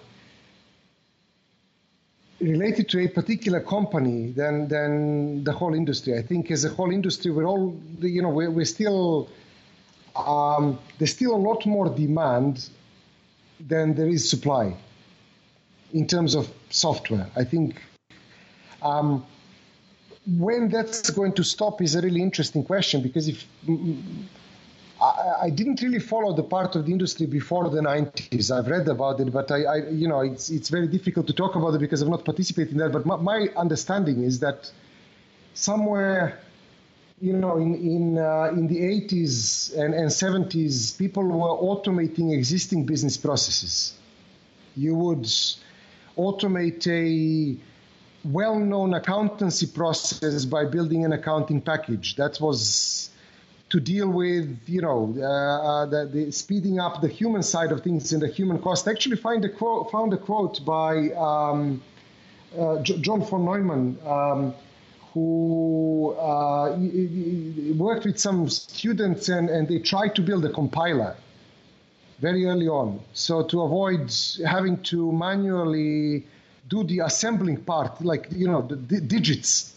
related to a particular company than than the whole industry. I think as a whole industry, we're all you know we're, we're still um, there's still a lot more demand than there is supply in terms of software. I think um, when that's going to stop is a really interesting question because if I, I, didn't really follow the part of the industry before the 90s. I've read about it, but I, I, you know, it's it's very difficult to talk about it because I've not participated in that. But my, my understanding is that somewhere, you know, in in uh, in the 80s and, and 70s, people were automating existing business processes. You would automate a well-known accountancy process by building an accounting package. That was to deal with, you know, uh, uh, the, the, speeding up the human side of things and the human cost. I actually find a quote, found a quote by um, uh, John von Neumann, um, who uh, worked with some students and, and they tried to build a compiler very early on. So to avoid having to manually do the assembling part, like, you know, the digits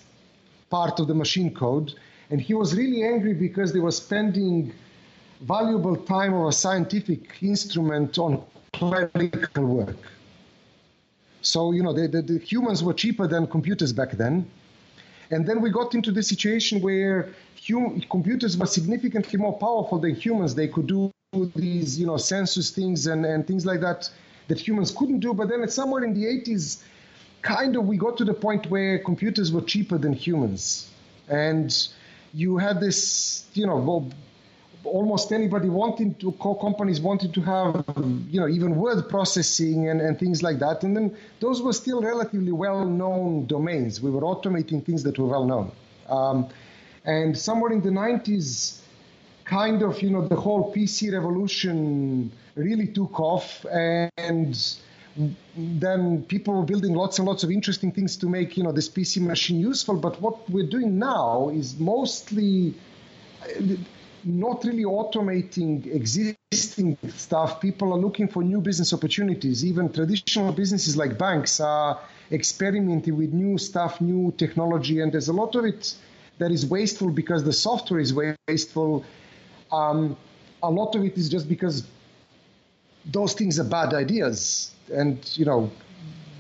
part of the machine code and he was really angry because they were spending valuable time of a scientific instrument on clerical work. So, you know, the, the, the, humans were cheaper than computers back then. And then we got into the situation where hum, computers were significantly more powerful than humans. They could do these, you know, census things and, and things like that that humans couldn't do. But then somewhere in the 80s, kind of we got to the point where computers were cheaper than humans. And you had this, you know, well, almost anybody wanting to, companies wanted to have, you know, even word processing and, and things like that. And then those were still relatively well-known domains. We were automating things that were well-known. Um, and somewhere in the 90s, kind of, you know, the whole PC revolution really took off and then people were building lots and lots of interesting things to make you know this PC machine useful. But what we're doing now is mostly not really automating existing stuff. People are looking for new business opportunities. Even traditional businesses like banks are experimenting with new stuff, new technology, and there's a lot of it that is wasteful because the software is wasteful. Um, a lot of it is just because those things are bad ideas and you know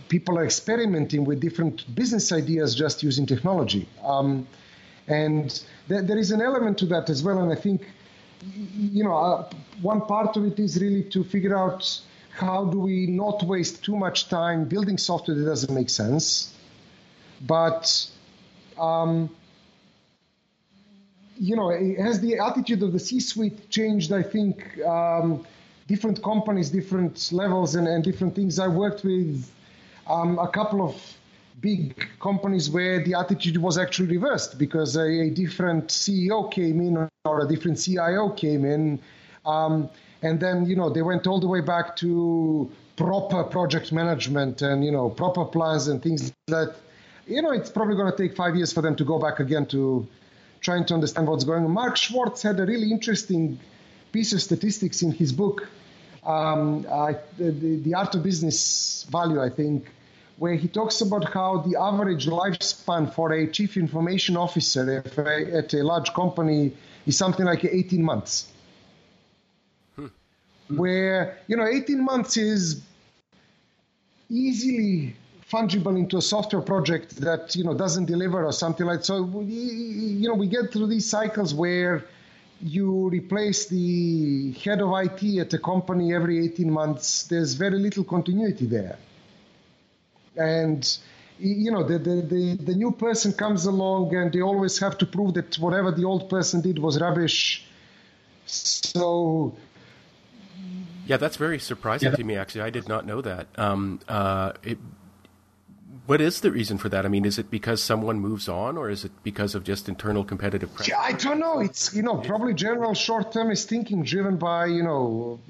people are experimenting with different business ideas just using technology. Um, and th- there is an element to that as well. And I think, you know, uh, one part of it is really to figure out how do we not waste too much time building software that doesn't make sense. But, um, you know, has the attitude of the C suite changed? I think. Um, different companies, different levels, and, and different things. I worked with um, a couple of big companies where the attitude was actually reversed because a, a different CEO came in or a different CIO came in. Um, and then, you know, they went all the way back to proper project management and, you know, proper plans and things that, you know, it's probably going to take five years for them to go back again to trying to understand what's going on. Mark Schwartz had a really interesting piece of statistics in his book, um, uh, the, the Art of Business Value, I think, where he talks about how the average lifespan for a chief information officer a, at a large company is something like 18 months. Hmm. Where, you know, 18 months is easily fungible into a software project that, you know, doesn't deliver or something like So, you know, we get through these cycles where you replace the head of IT at a company every 18 months, there's very little continuity there. And you know, the, the, the, the, new person comes along and they always have to prove that whatever the old person did was rubbish. So. Yeah, that's very surprising yeah. to me, actually. I did not know that. Um, uh, it, what is the reason for that? I mean, is it because someone moves on, or is it because of just internal competitive pressure? Yeah, I don't know. It's you know probably general short-termist thinking driven by you know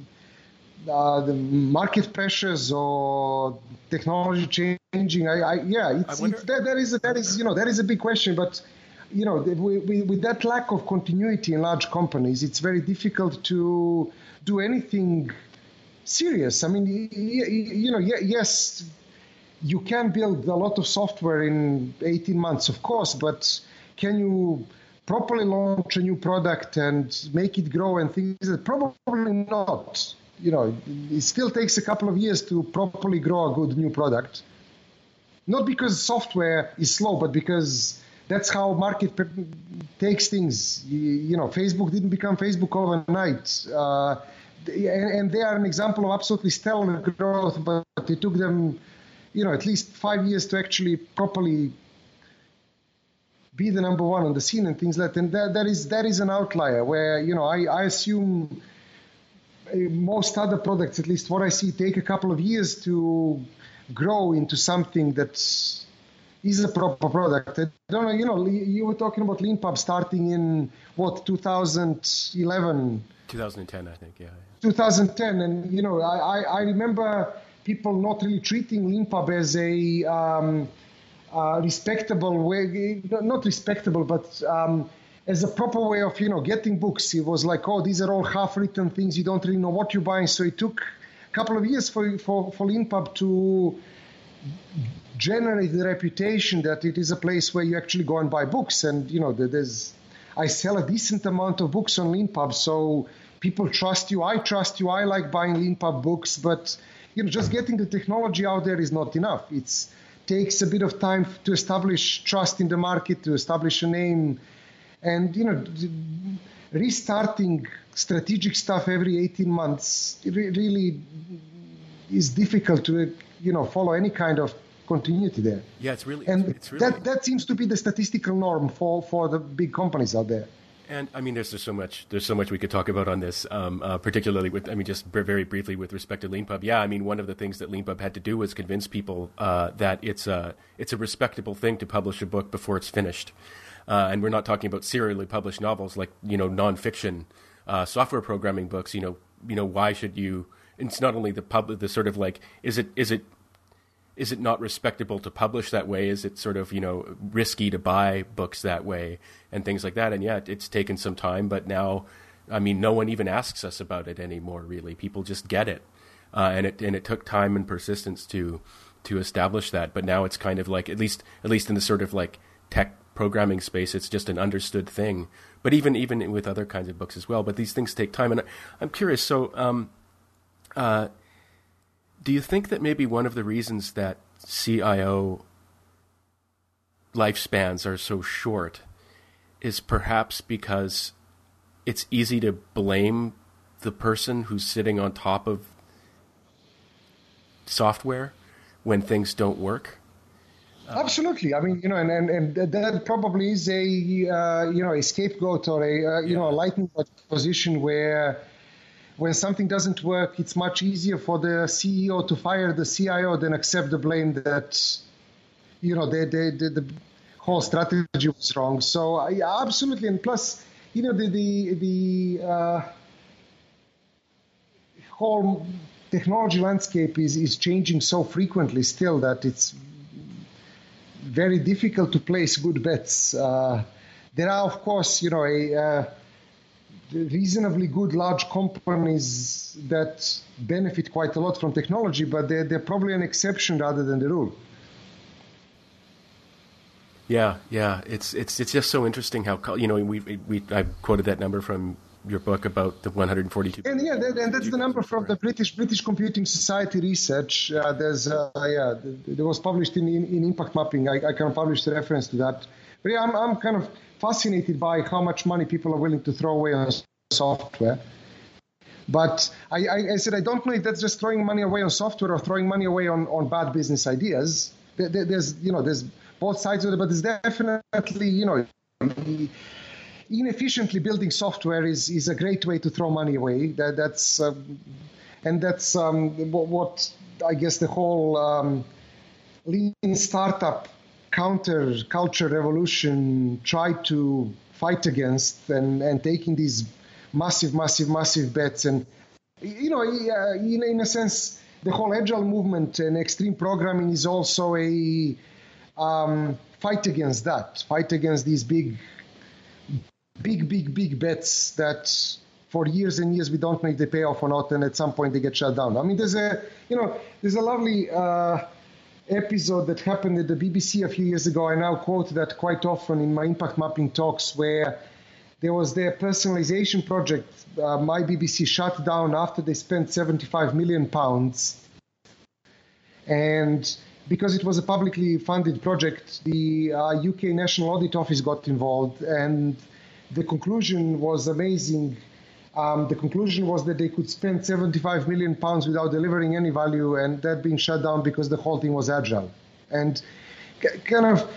uh, the market pressures or technology changing. I, I yeah, it's, I wonder- it's, that, that is that is you know that is a big question, but you know we, we, with that lack of continuity in large companies, it's very difficult to do anything serious. I mean, you, you know, yes, you can build a lot of software in 18 months, of course, but can you properly launch a new product and make it grow and things? Probably not. You know, it still takes a couple of years to properly grow a good new product. Not because software is slow, but because that's how market takes things. You, you know, Facebook didn't become Facebook overnight. Uh, and, and, they are an example of absolutely stellar growth, but it took them, you know, at least five years to actually properly be the number one on the scene and things like that. And that, that is that is an outlier where you know I, I assume uh, most other products, at least what I see, take a couple of years to grow into something that's is a proper product. I don't know, you know, you were talking about LeanPub starting in what 2011, 2010, I think, yeah. 2010, and you know, I, I remember people not really treating LeanPub as a um, uh, respectable way, not respectable, but um, as a proper way of you know getting books. It was like, oh, these are all half-written things. You don't really know what you're buying. So it took a couple of years for for for to generate the reputation that it is a place where you actually go and buy books. And you know, there's I sell a decent amount of books on LeanPub, so people trust you. I trust you. I like buying LeanPub books, but you know, just getting the technology out there is not enough. It takes a bit of time to establish trust in the market, to establish a name, and you know, restarting strategic stuff every 18 months really is difficult to you know follow any kind of continuity there. Yeah, it's really and it's really, that that seems to be the statistical norm for for the big companies out there. And I mean, there's just so much. There's so much we could talk about on this, um, uh, particularly with. I mean, just very briefly with respect to LeanPub. Yeah, I mean, one of the things that LeanPub had to do was convince people uh, that it's a it's a respectable thing to publish a book before it's finished. Uh, and we're not talking about serially published novels like you know nonfiction uh, software programming books. You know, you know, why should you? It's not only the pub, the sort of like, is it is it is it not respectable to publish that way? Is it sort of you know risky to buy books that way and things like that? And yeah, it's taken some time, but now, I mean, no one even asks us about it anymore. Really, people just get it, uh, and it and it took time and persistence to to establish that. But now it's kind of like at least at least in the sort of like tech programming space, it's just an understood thing. But even even with other kinds of books as well. But these things take time, and I'm curious. So. Um, uh, do you think that maybe one of the reasons that CIO lifespans are so short is perhaps because it's easy to blame the person who's sitting on top of software when things don't work? Absolutely. I mean, you know, and, and, and that probably is a uh, you know a scapegoat or a uh, you yeah. know a lightning position where when something doesn't work, it's much easier for the CEO to fire the CIO than accept the blame that, you know, they, they, they, the whole strategy was wrong. So yeah, absolutely, and plus, you know, the the the uh, whole technology landscape is is changing so frequently still that it's very difficult to place good bets. Uh, there are, of course, you know, a uh, reasonably good large companies that benefit quite a lot from technology, but they're, they're probably an exception rather than the rule. Yeah, yeah, it's it's it's just so interesting how you know we we I quoted that number from your book about the 142. And yeah, that, and that's the number from the British British Computing Society research. Uh, there's uh, yeah, it was published in, in, in Impact Mapping. I, I can publish the reference to that. But yeah, I'm I'm kind of fascinated by how much money people are willing to throw away on software. But I, I, said, I don't know if that's just throwing money away on software or throwing money away on, on bad business ideas. There, there's, you know, there's both sides of it, but there's definitely, you know, inefficiently building software is, is a great way to throw money away. That, that's, um, and that's um, what, what, I guess the whole um, lean startup counter culture revolution tried to fight against and, and taking these massive, massive, massive bets. And, you know, in, in a sense, the whole agile movement and extreme programming is also a um, fight against that, fight against these big, big, big, big bets that for years and years we don't know if they pay off or not, and at some point they get shut down. I mean, there's a you know there's a lovely uh, episode that happened at the BBC a few years ago. I now quote that quite often in my impact mapping talks, where there was their personalization project. Uh, my BBC shut down after they spent 75 million pounds, and because it was a publicly funded project, the uh, UK National Audit Office got involved, and the conclusion was amazing. Um, the conclusion was that they could spend 75 million pounds without delivering any value, and that being shut down because the whole thing was agile. And kind of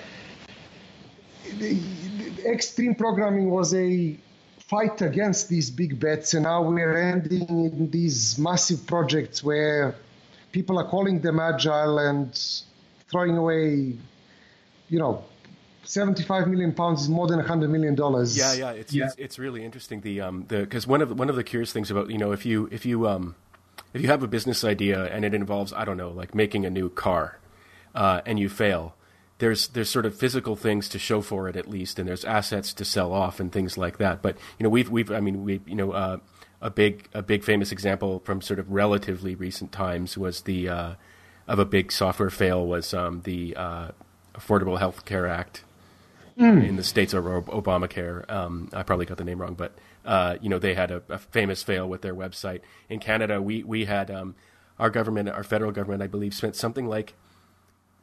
extreme programming was a fight against these big bets, and now we're ending in these massive projects where people are calling them agile and throwing away, you know, 75 million pounds is more than 100 million dollars. Yeah, yeah, it's, yeah. It's, it's really interesting. The um the because one of the, one of the curious things about you know if you if you um if you have a business idea and it involves I don't know like making a new car, uh, and you fail, there's there's sort of physical things to show for it at least, and there's assets to sell off and things like that. But you know we've we've I mean we you know uh, a big a big famous example from sort of relatively recent times was the uh, of a big software fail was um, the uh, Affordable Health Care Act mm. in the states of Obamacare. Um, I probably got the name wrong, but uh, you know they had a, a, famous fail with their website. In Canada, we we had um, our government, our federal government, I believe, spent something like.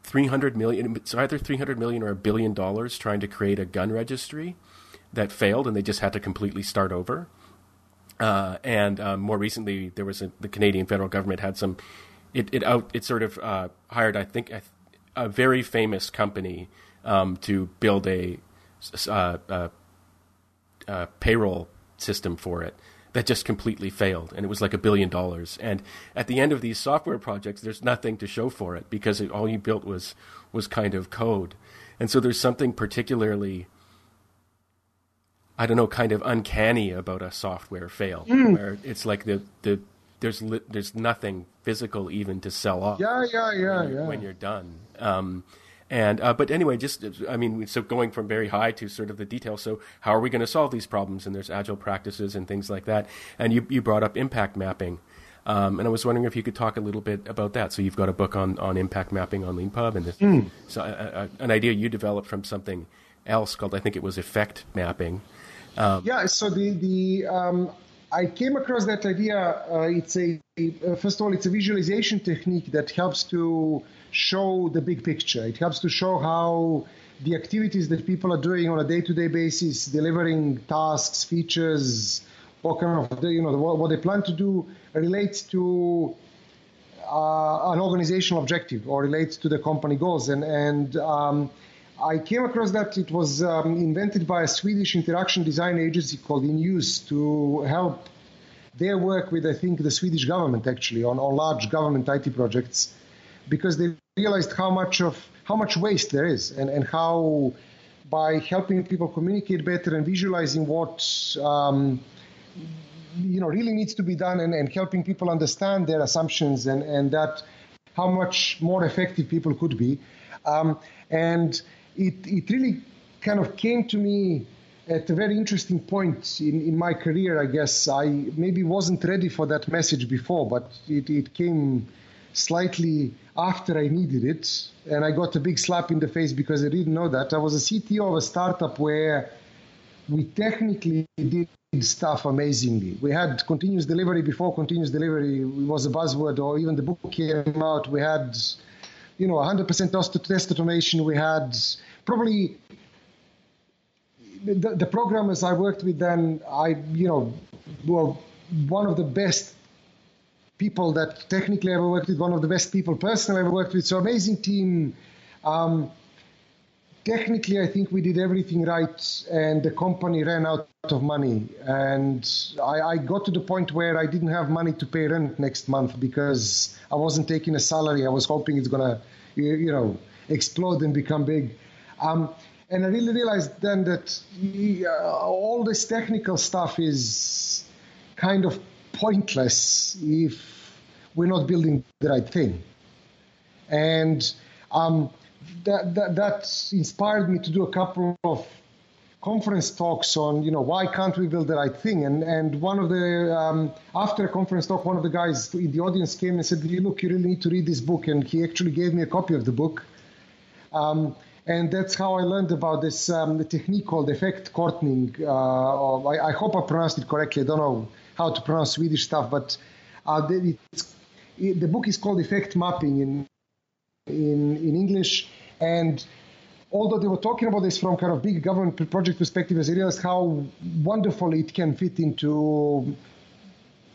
300 million either 300 million or a billion dollars trying to create a gun registry that failed and they just had to completely start over uh, and um, more recently, there was a, the Canadian federal government had some. It it out it sort of uh, hired I think a, a, very famous company um, to build a, uh, a, payroll system for it that just completely failed, and it was like a billion dollars. And at the end of these software projects, there's nothing to show for it because it, all you built was was kind of code, and so there's something particularly I don't know, kind of uncanny about a software fail, mm. where it's like the the there's li- there's nothing physical even to sell off. Yeah, yeah, yeah, when yeah. When you're done, um, and uh, but anyway, just I mean, so going from very high to sort of the detail. So how are we going to solve these problems? And there's agile practices and things like that. And you you brought up impact mapping. Um, and I was wondering if you could talk a little bit about that. So you've got a book on, on impact mapping on LeanPub, and this, mm. so, uh, uh, an idea you developed from something else called I think it was effect mapping, um, yeah, so the the um, I came across that idea. Uh, it's a, a, first of all, it's a visualization technique that helps to show the big picture. It helps to show how the activities that people are doing on a day-to-day basis, delivering tasks, features, what kind of you know what, they plan to do relates to uh, an organizational objective or relates to the company goals and and um, I came across that it was um, invented by a Swedish interaction design agency called InUse to help their work with, I think, the Swedish government actually on, on large government IT projects, because they realized how much of how much waste there is, and, and how by helping people communicate better and visualizing what um, you know really needs to be done, and, and helping people understand their assumptions, and, and that how much more effective people could be. Um, and it, it really kind of came to me at a very interesting point in, in my career, I guess. I maybe wasn't ready for that message before, but it, it came slightly after I needed it. And I got a big slap in the face because I didn't know that. I was a CTO of a startup where we technically did stuff amazingly. We had continuous delivery before continuous delivery was a buzzword, or even the book came out. We had, you know, 100% test automation. We had probably the, the programmers I worked with then, I, you know, were one of the best people that technically I ever worked with, one of the best people personally I ever worked with. So amazing team. Um, technically, I think we did everything right, and the company ran out of money. And I, I, got to the point where I didn't have money to pay rent next month because I wasn't taking a salary. I was hoping it's gonna, you, you know, explode and become big. Um, and I really realized then that uh, all this technical stuff is kind of pointless if we're not building the right thing. And um, that, that, that inspired me to do a couple of conference talks on, you know, why can't we build the right thing? And and one of the um, after a conference talk, one of the guys in the audience came and said, "Look, you really need to read this book." And he actually gave me a copy of the book. Um, and that's how I learned about this um, technique called effektkortning. Uh, I, I, hope I pronounced it correctly. I don't know how to pronounce Swedish stuff, but uh, it, the book is called Effect Mapping in in in English, and although they were talking about this from kind of big government project perspective, I realized how wonderful it can fit into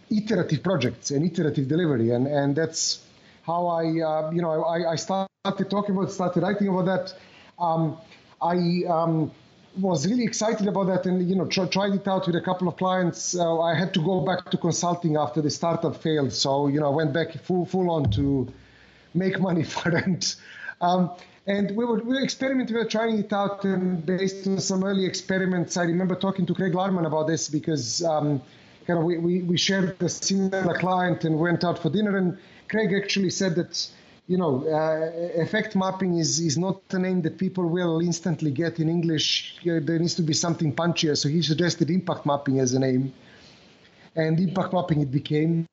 iterative projects and iterative delivery, and and that's how I uh, you know I, I started talking about, started writing about that. Um, I um, was really excited about that, and you know tr- tried it out with a couple of clients. Uh, I had to go back to consulting after the startup failed, so you know I went back full full on to make money [laughs] for it. Um, and we were, we were experimenting, we were trying it out, and based on some early experiments, I remember talking to Craig Larman about this because um, kind of we, we, we shared a similar client and went out for dinner, and Craig actually said that you know, uh, effect mapping is, is not a name that people will instantly get in English. There needs to be something punchier. So he suggested impact mapping as a name. And impact mapping it became.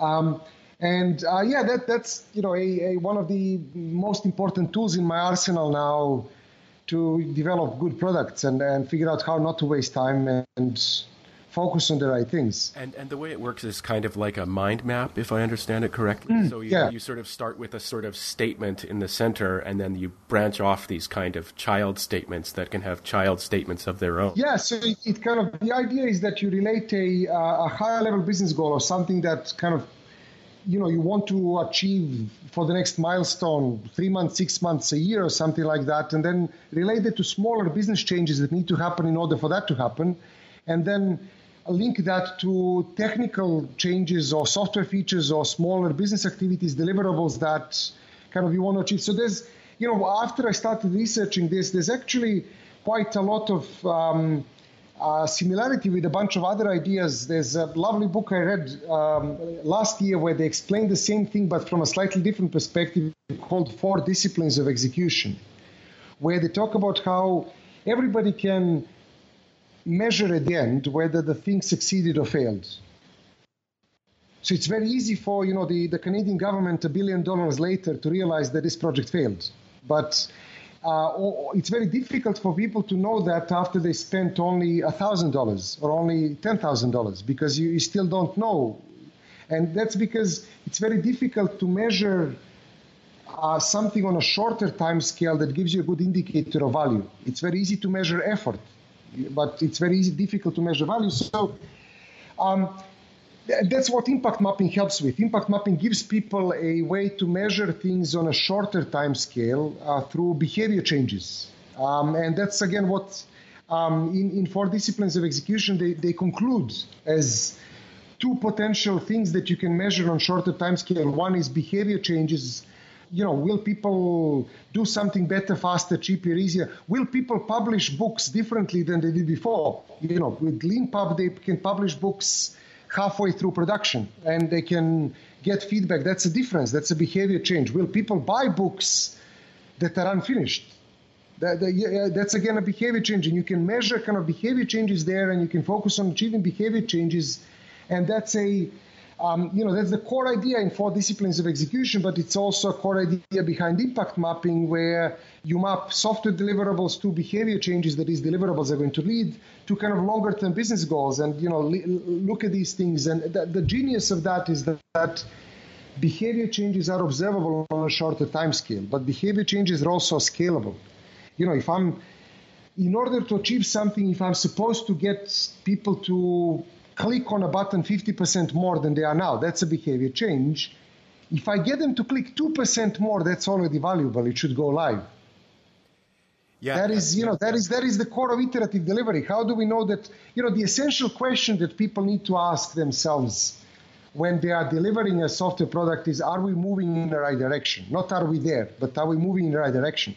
Um, and uh, yeah, that, that's you know a, a, one of the most important tools in my arsenal now to develop good products and, and figure out how not to waste time and focus on the right things. And and the way it works is kind of like a mind map, if I understand it correctly. Mm, so you, yeah. you sort of start with a sort of statement in the center, and then you branch off these kind of child statements that can have child statements of their own. Yeah. So it, it kind of the idea is that you relate a uh, a higher level business goal or something that kind of you know you want to achieve for the next milestone three months six months a year or something like that and then relate it to smaller business changes that need to happen in order for that to happen and then link that to technical changes or software features or smaller business activities deliverables that kind of you want to achieve so there's you know after i started researching this there's actually quite a lot of um, uh, similarity with a bunch of other ideas. There's a lovely book I read um, last year where they explain the same thing but from a slightly different perspective called Four Disciplines of Execution, where they talk about how everybody can measure at the end whether the thing succeeded or failed. So it's very easy for you know the, the Canadian government a billion dollars later to realize that this project failed. But uh, it's very difficult for people to know that after they spent only $1,000 or only $10,000 because you, you, still don't know. And that's because it's very difficult to measure uh, something on a shorter time scale that gives you a good indicator of value. It's very easy to measure effort, but it's very easy, difficult to measure value. So um, that's what impact mapping helps with. Impact mapping gives people a way to measure things on a shorter time scale uh, through behavior changes. Um, and that's again what um, in, in four disciplines of execution they, they conclude as two potential things that you can measure on shorter time scale. One is behavior changes. You know, will people do something better, faster, cheaper, easier? Will people publish books differently than they did before? You know, with LeanPub, they can publish books halfway through production and they can get feedback. That's a difference. That's a behavior change. Will people buy books that are unfinished? That, that, that's again a behavior change, and you can measure kind of behavior changes there, and you can focus on achieving behavior changes, and that's a um, you know, that's the core idea in four disciplines of execution, but it's also a core idea behind impact mapping where you map software deliverables to behavior changes that these deliverables are going to lead to kind of longer term business goals and, you know, look at these things. And the, the genius of that is that, that behavior changes are observable on a shorter time scale, but behavior changes are also scalable. You know, if I'm, in order to achieve something, if I'm supposed to get people to click on a button 50% more than they are now. That's a behavior change. If I get them to click 2% more, that's already valuable. It should go live. Yeah, that is, you know, that is that is the core of iterative delivery. How do we know that? You know, the essential question that people need to ask themselves when they are delivering a software product is: Are we moving in the right direction? Not are we there, but are we moving in the right direction?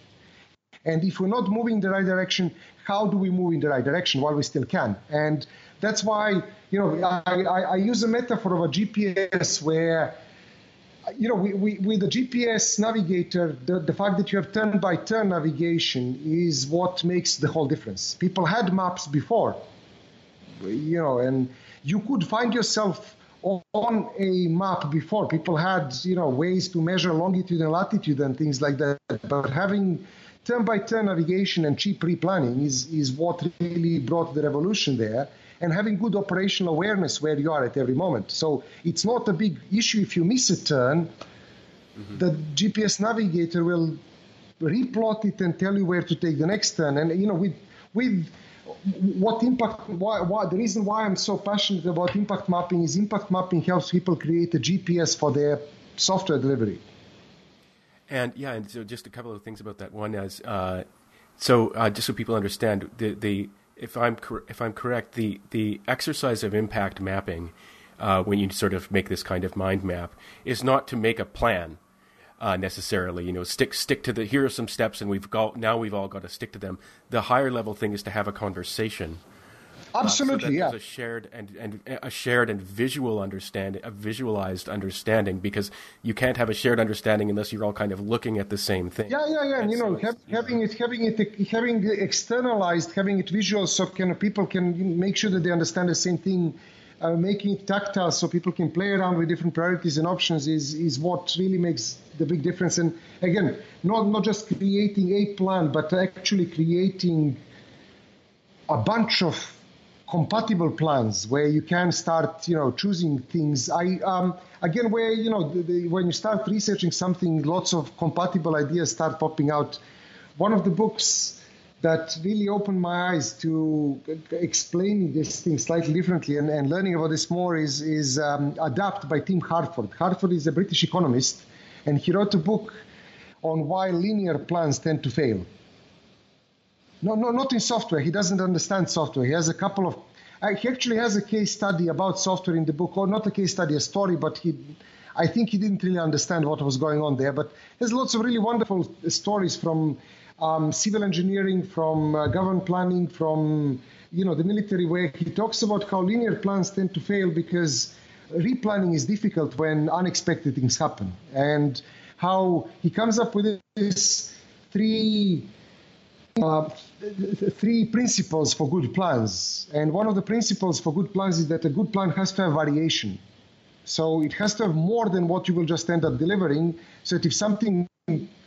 And if we're not moving in the right direction, how do we move in the right direction while we still can? And that's why, you know, I, I, I use a metaphor of a GPS where you know, we, we, with the GPS navigator, the, the fact that you have turn by turn navigation is what makes the whole difference. People had maps before, you know, and you could find yourself on a map before. People had, you know, ways to measure longitude and latitude and things like that. But having turn by turn navigation and cheap pre-planning is, is what really brought the revolution there and having good operational awareness where you are at every moment. So it's not a big issue if you miss a turn. Mm-hmm. The GPS navigator will replot it and tell you where to take the next turn. And you know, with with what impact why, why the reason why I'm so passionate about impact mapping is impact mapping helps people create a GPS for their software delivery. And yeah, and so just a couple of things about that. One is uh, so uh, just so people understand the the if I'm cor- if I'm correct, the the exercise of impact mapping, uh, when you sort of make this kind of mind map, is not to make a plan. Uh, necessarily, you know, stick stick to the. Here are some steps, and we've got now. We've all got to stick to them. The higher level thing is to have a conversation Absolutely, uh, so yeah. a shared and, and a shared and visual understanding, a visualized understanding, because you can't have a shared understanding unless you're all kind of looking at the same thing. Yeah, yeah, yeah. And you so know, have, having it, having it, having it externalized, having it visual, so can people can make sure that they understand the same thing. Uh, making it tactile so people can play around with different priorities and options is is what really makes the big difference. And again, not not just creating a plan, but actually creating a bunch of compatible plans where you can start, you know, choosing things. I um, again, where you know, the, the, when you start researching something, lots of compatible ideas start popping out. One of the books that really opened my eyes to explaining this thing slightly differently and, and learning about this more is is um, Adapt by Tim Harford. Harford is a British economist, and he wrote a book on why linear plans tend to fail. No, no, not in software. He doesn't understand software. He has a couple of. Uh, he actually has a case study about software in the book, or not a case study, a story, but he. I think he didn't really understand what was going on there. But there's lots of really wonderful stories from um, civil engineering, from uh, government planning, from you know the military, where he talks about how linear plans tend to fail because replanning is difficult when unexpected things happen, and how he comes up with this three uh, three principles for good plans. And one of the principles for good plans is that a good plan has to have variation. So it has to have more than what you will just end up delivering. So that if something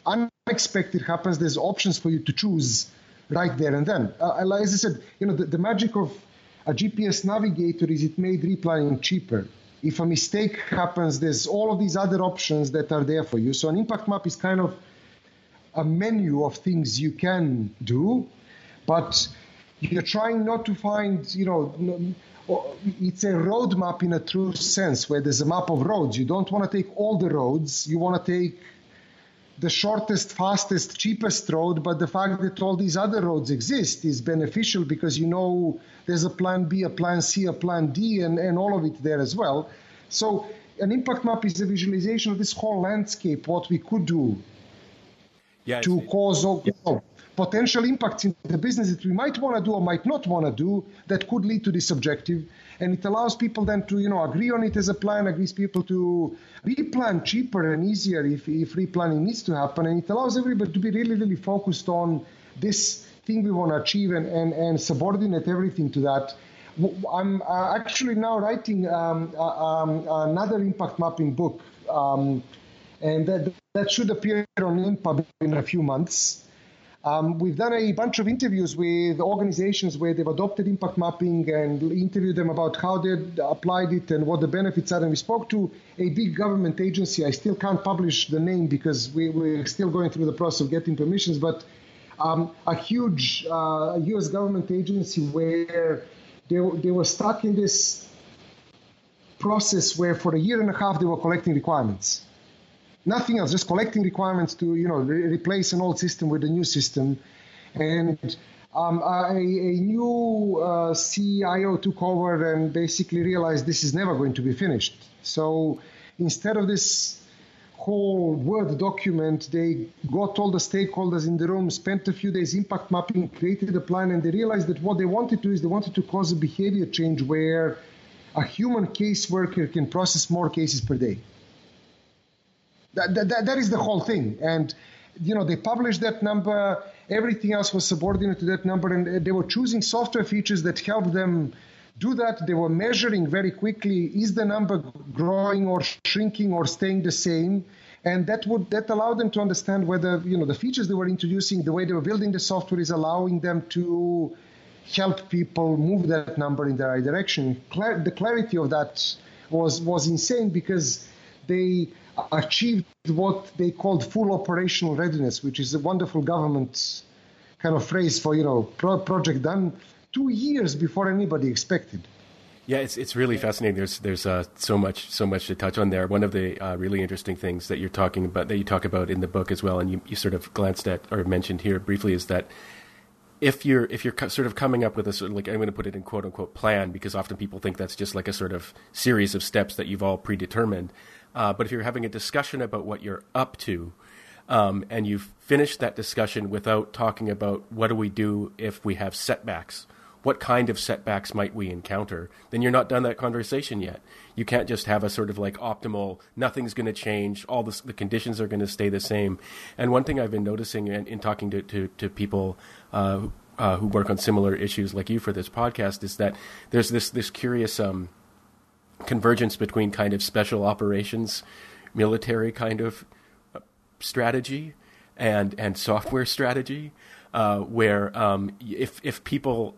unexpected happens, there's options for you to choose right there and then. Uh, as I said, you know, the, the magic of a GPS navigator is it made replanning cheaper. If a mistake happens, there's all of these other options that are there for you. So an impact map is kind of a menu of things you can do, but you're trying not to find, you know, it's a roadmap in a true sense where there's a map of roads. You don't want to take all the roads. You want to take the shortest, fastest, cheapest road, but the fact that all these other roads exist is beneficial because you know there's a plan B, a plan C, a plan D, and, and all of it there as well. So an impact map is a visualization of this whole landscape, what we could do yeah, to cause you know, potential impacts in the business that we might want to do or might not want to do that could lead to this objective. And it allows people then to, you know, agree on it as a plan, agrees people to replan cheaper and easier if, if replanning needs to happen. And it allows everybody to be really, really focused on this thing we want to achieve and, and, and subordinate everything to that. I'm uh, actually now writing um, uh, um, another impact mapping book. Um, and that, that should appear on LeanPub in a few months. Um, we've done a bunch of interviews with organizations where they've adopted impact mapping and interviewed them about how they applied it and what the benefits are. And we spoke to a big government agency. I still can't publish the name because we, we're still going through the process of getting permissions, but um, a huge uh, US government agency where they, they were stuck in this process where for a year and a half they were collecting requirements nothing else, just collecting requirements to you know re- replace an old system with a new system, and um, a, a, new uh, CIO took over and basically realized this is never going to be finished. So instead of this whole Word document, they got all the stakeholders in the room, spent a few days impact mapping, created a plan, and they realized that what they wanted to do is they wanted to cause a behavior change where a human caseworker can process more cases per day. That, that, that is the whole thing. And, you know, they published that number, everything else was subordinate to that number, and they were choosing software features that helped them do that. They were measuring very quickly is the number growing or shrinking or staying the same? And that would that allowed them to understand whether you know the features they were introducing, the way they were building the software is allowing them to help people move that number in the right direction. The clarity of that was was insane because they achieved what they called full operational readiness, which is a wonderful government kind of phrase for you know pro- project done two years before anybody expected. Yeah, it's it's really fascinating. There's there's uh, so much so much to touch on there. One of the uh, really interesting things that you're talking about that you talk about in the book as well, and you, you sort of glanced at or mentioned here briefly, is that if you're if you're sort of coming up with a sort of like I'm going to put it in quote unquote plan because often people think that's just like a sort of series of steps that you've all predetermined. Uh, but if you're having a discussion about what you're up to, um, and you've finished that discussion without talking about what do we do if we have setbacks what kind of setbacks might we encounter, then you're not done that conversation yet. You can't just have a sort of like optimal, nothing's going to change, all the, the conditions are going to stay the same. And one thing I've been noticing in, in talking to, to, to people uh, uh, who work on similar issues like you for this podcast is that there's this, this curious um, convergence between kind of special operations, military kind of uh, strategy, and, and software strategy. Uh, where um, if if people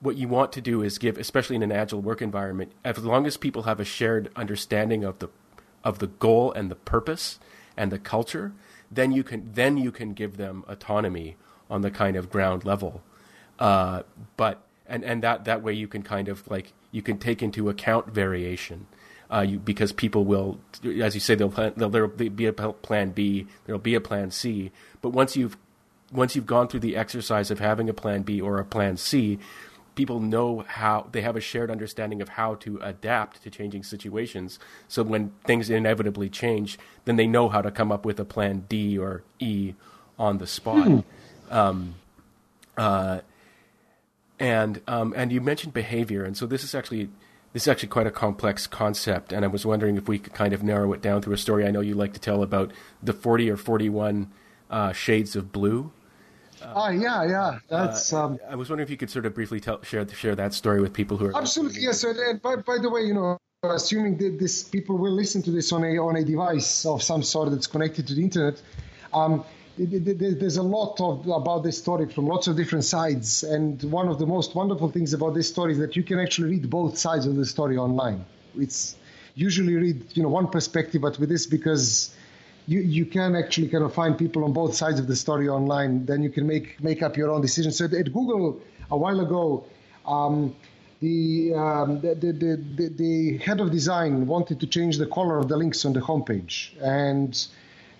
what you want to do is give, especially in an agile work environment, as long as people have a shared understanding of the of the goal and the purpose and the culture, then you can then you can give them autonomy on the kind of ground level. Uh, but and and that that way you can kind of like you can take into account variation. Uh, you, because people will, as you say, they'll, plan, they'll there'll be a plan B, there'll be a plan C. But once you've once you've gone through the exercise of having a plan B or a plan C, people know how they have a shared understanding of how to adapt to changing situations. So when things inevitably change, then they know how to come up with a plan D or E on the spot. Hmm. Um, uh, and um, and you mentioned behavior, and so this is actually this is actually quite a complex concept. And I was wondering if we could kind of narrow it down through a story I know you like to tell about the forty or forty one uh, shades of blue. Oh yeah, yeah. That's. Uh, um, I was wondering if you could sort of briefly tell, share share that story with people who are absolutely yes. And by, by the way, you know, assuming that this people will listen to this on a on a device of some sort that's connected to the internet, um, there's a lot of about this story from lots of different sides. And one of the most wonderful things about this story is that you can actually read both sides of the story online. It's usually read you know one perspective, but with this because you, you can actually kind of find people on both sides of the story online. Then you can make make up your own decision. So at Google a while ago, um, the, um, the, the, the, the, head of design wanted to change the color of the links on the homepage, and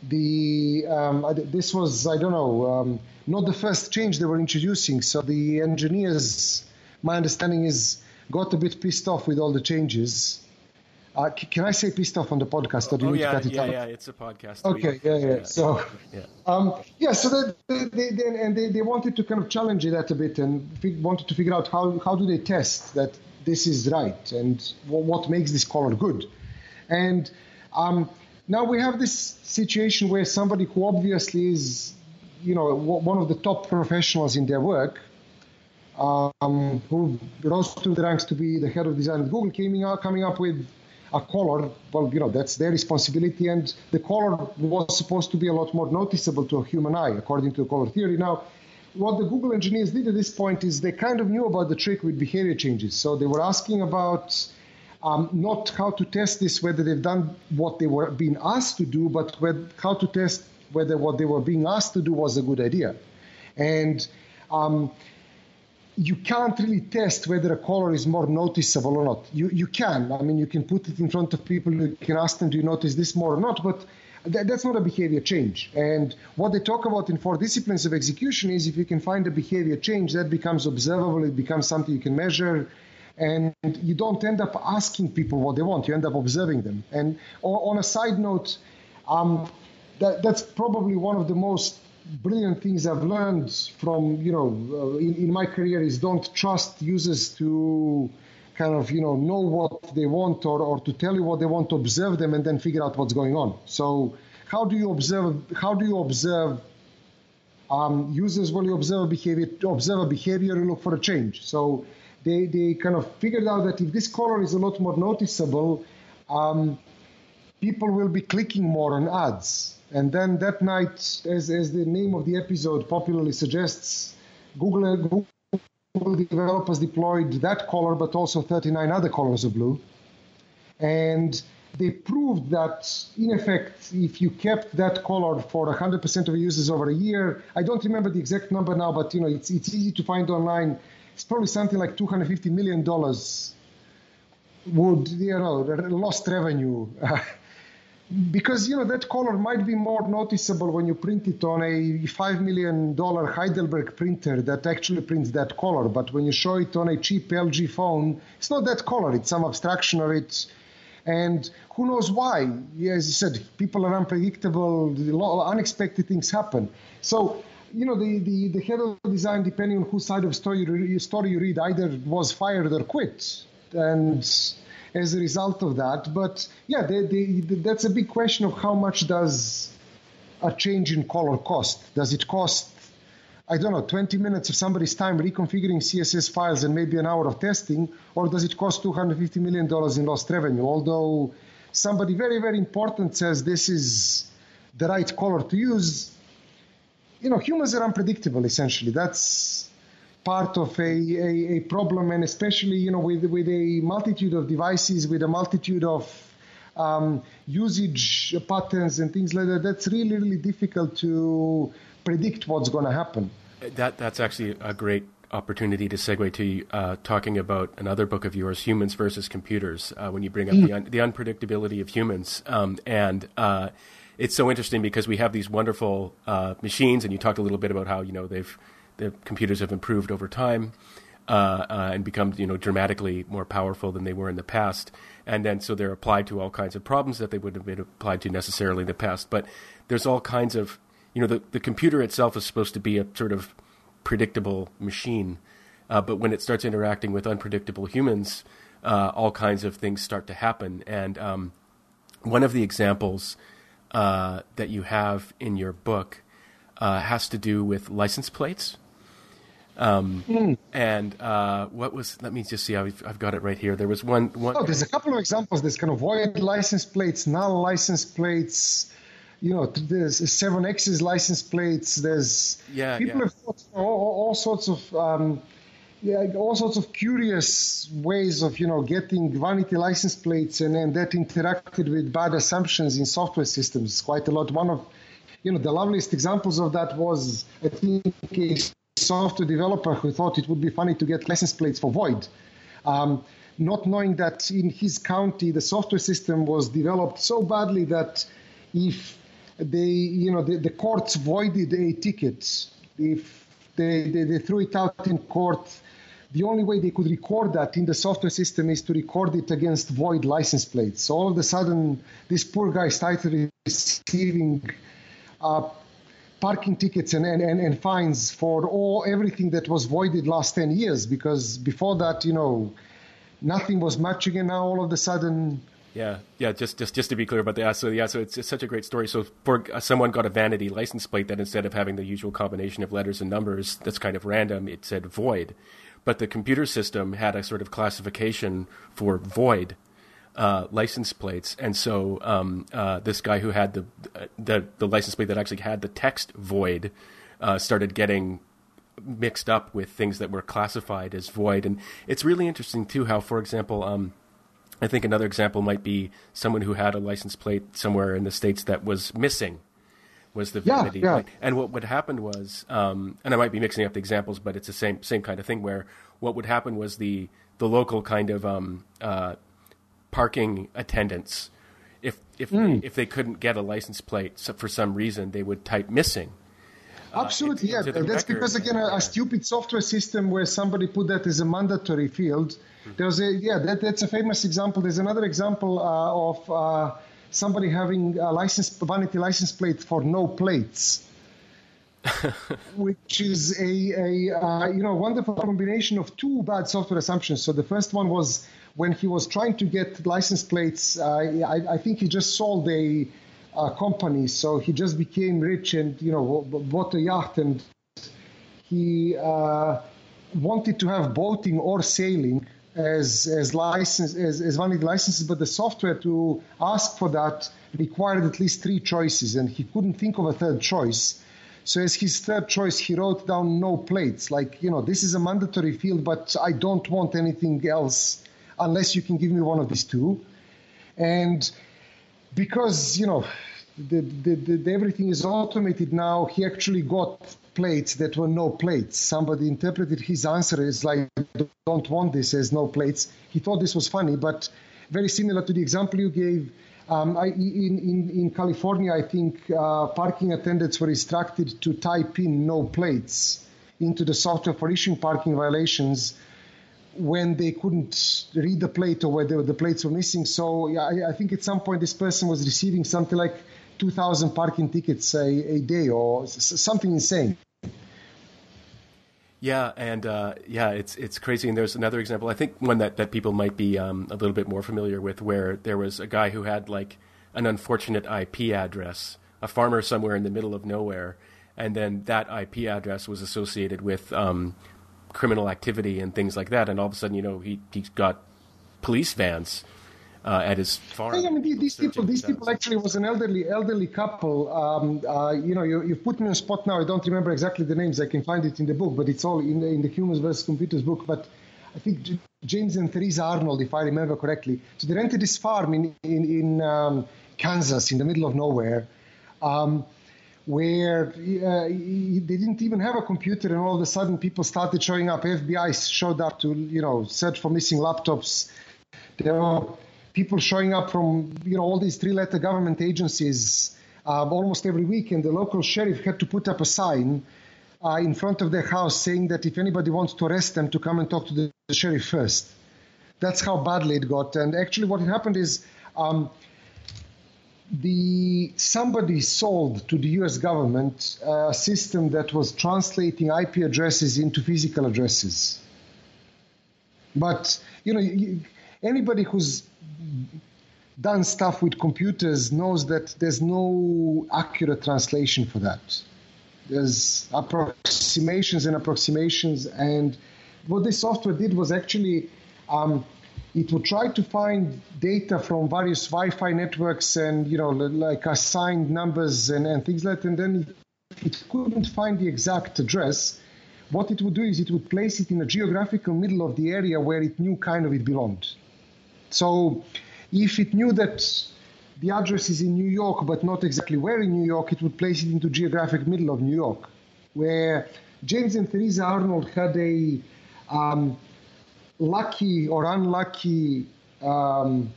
the um, this was I don't know um, not the first change they were introducing. So the engineers, my understanding is, got a bit pissed off with all the changes uh, can I say pissed off on the podcast, or do you oh, need yeah, to cut it yeah, out? Yeah, it's a podcast. Okay, yeah, yeah. So, yeah, um, yeah so they, they, they, and they, they wanted to kind of challenge that a bit and wanted to figure out how, how do they test that this is right and what makes this color good. And um, now we have this situation where somebody who obviously is, you know, one of the top professionals in their work, um, who rose through the ranks to be the head of design at Google, came out, coming up with a color, well, you know, that's their responsibility. And the color was supposed to be a lot more noticeable to a human eye, according to the color theory. Now, what the Google engineers did at this point is they kind of knew about the trick with behavior changes. So they were asking about um, not how to test this, whether they've done what they were being asked to do, but how to test whether what they were being asked to do was a good idea. And um, you can't really test whether a color is more noticeable or not. You, you can. I mean, you can put it in front of people. You can ask them, do you notice this more or not? But th- that's not a behavior change. And what they talk about in four disciplines of execution is if you can find a behavior change, that becomes observable. It becomes something you can measure. And you don't end up asking people what they want. You end up observing them. And on a side note, um, that, that's probably one of the most brilliant things I've learned from, you know, uh, in, in, my career is don't trust users to kind of, you know, know what they want or, or to tell you what they want, to observe them and then figure out what's going on. So how do you observe how do you observe um, users will you observe a behavior observe a behavior and look for a change so they, they kind of figured out that if this color is a lot more noticeable um, people will be clicking more on ads and then that night as, as the name of the episode popularly suggests google, google developers deployed that color but also 39 other colors of blue and they proved that, in effect, if you kept that color for 100% of users over a year, I don't remember the exact number now, but you know, it's, it's easy to find online. It's probably something like 250 million dollars would you know lost revenue [laughs] because you know that color might be more noticeable when you print it on a five million dollar Heidelberg printer that actually prints that color. But when you show it on a cheap LG phone, it's not that color. It's some abstraction of it and who knows why? As you said, people are unpredictable, unexpected things happen. So, you know, the, the, the head of design, depending on whose side of story you, story you read, either was fired or quit. And as a result of that, but yeah, that's a big question of how much does a change in color cost? Does it cost I don't know, 20 minutes of somebody's time reconfiguring CSS files and maybe an hour of testing, or does it cost $250 million in lost revenue? Although somebody very, very important says this is the right color to use, you know, humans are unpredictable, essentially. That's part of a, a, a problem, and especially, you know, with, with a multitude of devices, with a multitude of um, usage patterns and things like that, that's really, really difficult to predict what's going to happen. That that's actually a great opportunity to segue to uh, talking about another book of yours, Humans versus Computers, uh, when you bring up mm. the, un- the unpredictability of humans. Um, and uh, it's so interesting because we have these wonderful uh, machines, and you talked a little bit about how you know they've the computers have improved over time. Uh, uh, and become you know dramatically more powerful than they were in the past, and then so they're applied to all kinds of problems that they wouldn't have been applied to necessarily in the past. But there's all kinds of you know, the, the computer itself is supposed to be a sort of predictable machine, uh, but when it starts interacting with unpredictable humans, uh, all kinds of things start to happen. And um, one of the examples uh, that you have in your book uh, has to do with license plates. Um, mm. And uh, what was? Let me just see. I've, I've, got it right here. There was one. one oh, there's a couple of examples. There's kind of void license plates, null license plates you know, there's seven X's license plates. There's yeah, people yeah. have all, all, sorts of um, yeah, all sorts of curious ways of you know getting vanity license plates, and, that interacted with bad assumptions in software systems quite a lot. One of you know the loveliest examples of that was I think a software developer who thought it would be funny to get license plates for void. Um, not knowing that in his county the software system was developed so badly that if they, you know, the, the courts voided a ticket. If they, they, they threw it out in court, the only way they could record that in the software system is to record it against void license plates. So all of a sudden, this poor guy started receiving uh, parking tickets and, and, and, fines for all everything that was voided last 10 years because before that, you know, nothing was matching, and now all of a sudden yeah, yeah. Just, just, just to be clear about that. So, yeah. So it's, it's such a great story. So, for uh, someone got a vanity license plate that instead of having the usual combination of letters and numbers that's kind of random, it said void. But the computer system had a sort of classification for void uh, license plates, and so um, uh, this guy who had the, the the license plate that actually had the text void uh, started getting mixed up with things that were classified as void, and it's really interesting too how, for example. Um, I think another example might be someone who had a license plate somewhere in the states that was missing. Was the vanity? Yeah, yeah. And what would happen was, um, and I might be mixing up the examples, but it's the same same kind of thing. Where what would happen was the the local kind of um, uh, parking attendants, if if mm. if they couldn't get a license plate for some reason, they would type missing. Uh, Absolutely, uh, yeah. That's because again, a, a, stupid software system where somebody put that as a mandatory field there's a yeah, that, that's a famous example. There's another example uh, of uh, somebody having a license vanity license plate for no plates. [laughs] which is a, a uh, you know wonderful combination of two bad software assumptions. So the first one was when he was trying to get license plates. Uh, I, I, think he just sold a uh, company. So he just became rich and you know bought a yacht and he uh, wanted to have boating or sailing as as license as, as the licenses, but the software to ask for that required at least three choices, and he couldn't think of a third choice. So as his third choice, he wrote down no plates. Like you know, this is a mandatory field, but I don't want anything else unless you can give me one of these two. And because you know the, the, the, everything is automated now, he actually got plates that were no plates. Somebody interpreted his answer as like, don't want this as no plates. He thought this was funny, but very similar to the example you gave. Um, I, in, in, in California, I think uh, parking attendants were instructed to type in no plates into the software for issuing parking violations when they couldn't read the plate or where the plates were missing. So yeah, I, I, think at some point this person was receiving something like 2,000 parking tickets a, a day or something insane. Yeah, and uh, yeah, it's it's crazy. And there's another example. I think one that, that people might be um, a little bit more familiar with, where there was a guy who had like an unfortunate IP address, a farmer somewhere in the middle of nowhere, and then that IP address was associated with um, criminal activity and things like that. And all of a sudden, you know, he he got police vans uh, at his farm. I mean, these people, these people actually was an elderly elderly couple. Um, uh, you know, you, you put me on spot now. I don't remember exactly the names. I can find it in the book, but it's all in the, in the Humans versus Computers book. But I think James and Theresa Arnold, if I remember correctly. So they rented this farm in in, in um, Kansas, in the middle of nowhere. Um, where uh, they didn't even have a computer, and all of a sudden people started showing up. FBI showed up to, you know, search for missing laptops. There were people showing up from, you know, all these three-letter government agencies uh, almost every week, and the local sheriff had to put up a sign uh, in front of their house saying that if anybody wants to arrest them, to come and talk to the, the sheriff first. That's how badly it got. And actually, what happened is. Um, the somebody sold to the U.S. government a system that was translating IP addresses into physical addresses. But you know, anybody who's done stuff with computers knows that there's no accurate translation for that. There's approximations and approximations, and what this software did was actually um, it would try to find data from various Wi-Fi networks and you know like assigned numbers and, and things like that, and then it couldn't find the exact address. What it would do is it would place it in a geographical middle of the area where it knew kind of it belonged. So if it knew that the address is in New York but not exactly where in New York, it would place it into geographic middle of New York, where James and Theresa Arnold had a um, lucky or unlucky um,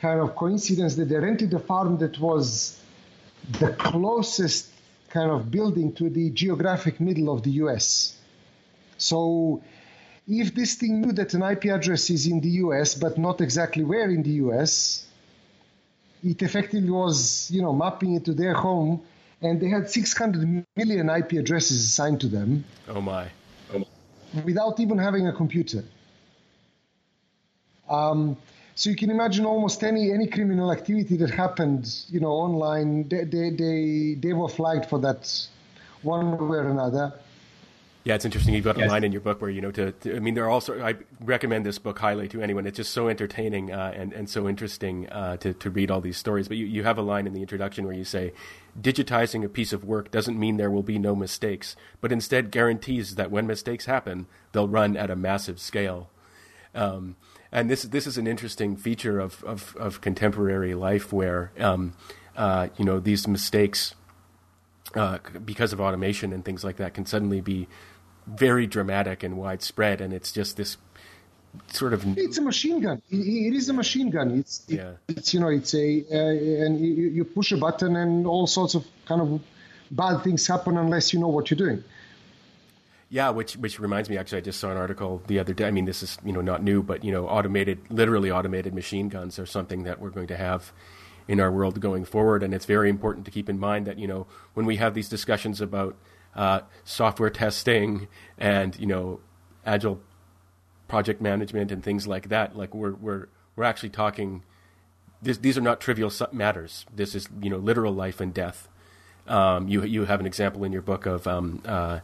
kind of coincidence that they rented a farm that was the closest kind of building to the geographic middle of the US. So if this thing knew that an IP address is in the US but not exactly where in the US, it effectively was, you know, mapping it to their home, and they had 600 million IP addresses assigned to them. Oh my! Oh my. Without even having a computer. Um, so you can imagine almost any any criminal activity that happened, you know, online. They they they, they were flagged for that one way or another. Yeah, it's interesting. You've got a yes. line in your book where you know to, to, I mean, there are also. I recommend this book highly to anyone. It's just so entertaining uh, and and so interesting uh, to to read all these stories. But you you have a line in the introduction where you say, "Digitizing a piece of work doesn't mean there will be no mistakes, but instead guarantees that when mistakes happen, they'll run at a massive scale." Um, and this this is an interesting feature of of, of contemporary life where um, uh, you know these mistakes uh, because of automation and things like that can suddenly be very dramatic and widespread, and it's just this sort of it's a machine gun it, it is a machine gun it's yeah. it's you know it's a uh, and you, you push a button and all sorts of kind of bad things happen unless you know what you're doing yeah, which which reminds me, actually, I just saw an article the other day. I mean, this is you know not new, but you know, automated, literally automated machine guns are something that we're going to have in our world going forward, and it's very important to keep in mind that you know when we have these discussions about uh, software testing and you know agile project management and things like that, like we're we're we're actually talking this, these are not trivial matters. This is you know literal life and death. Um, you you have an example in your book of um, uh,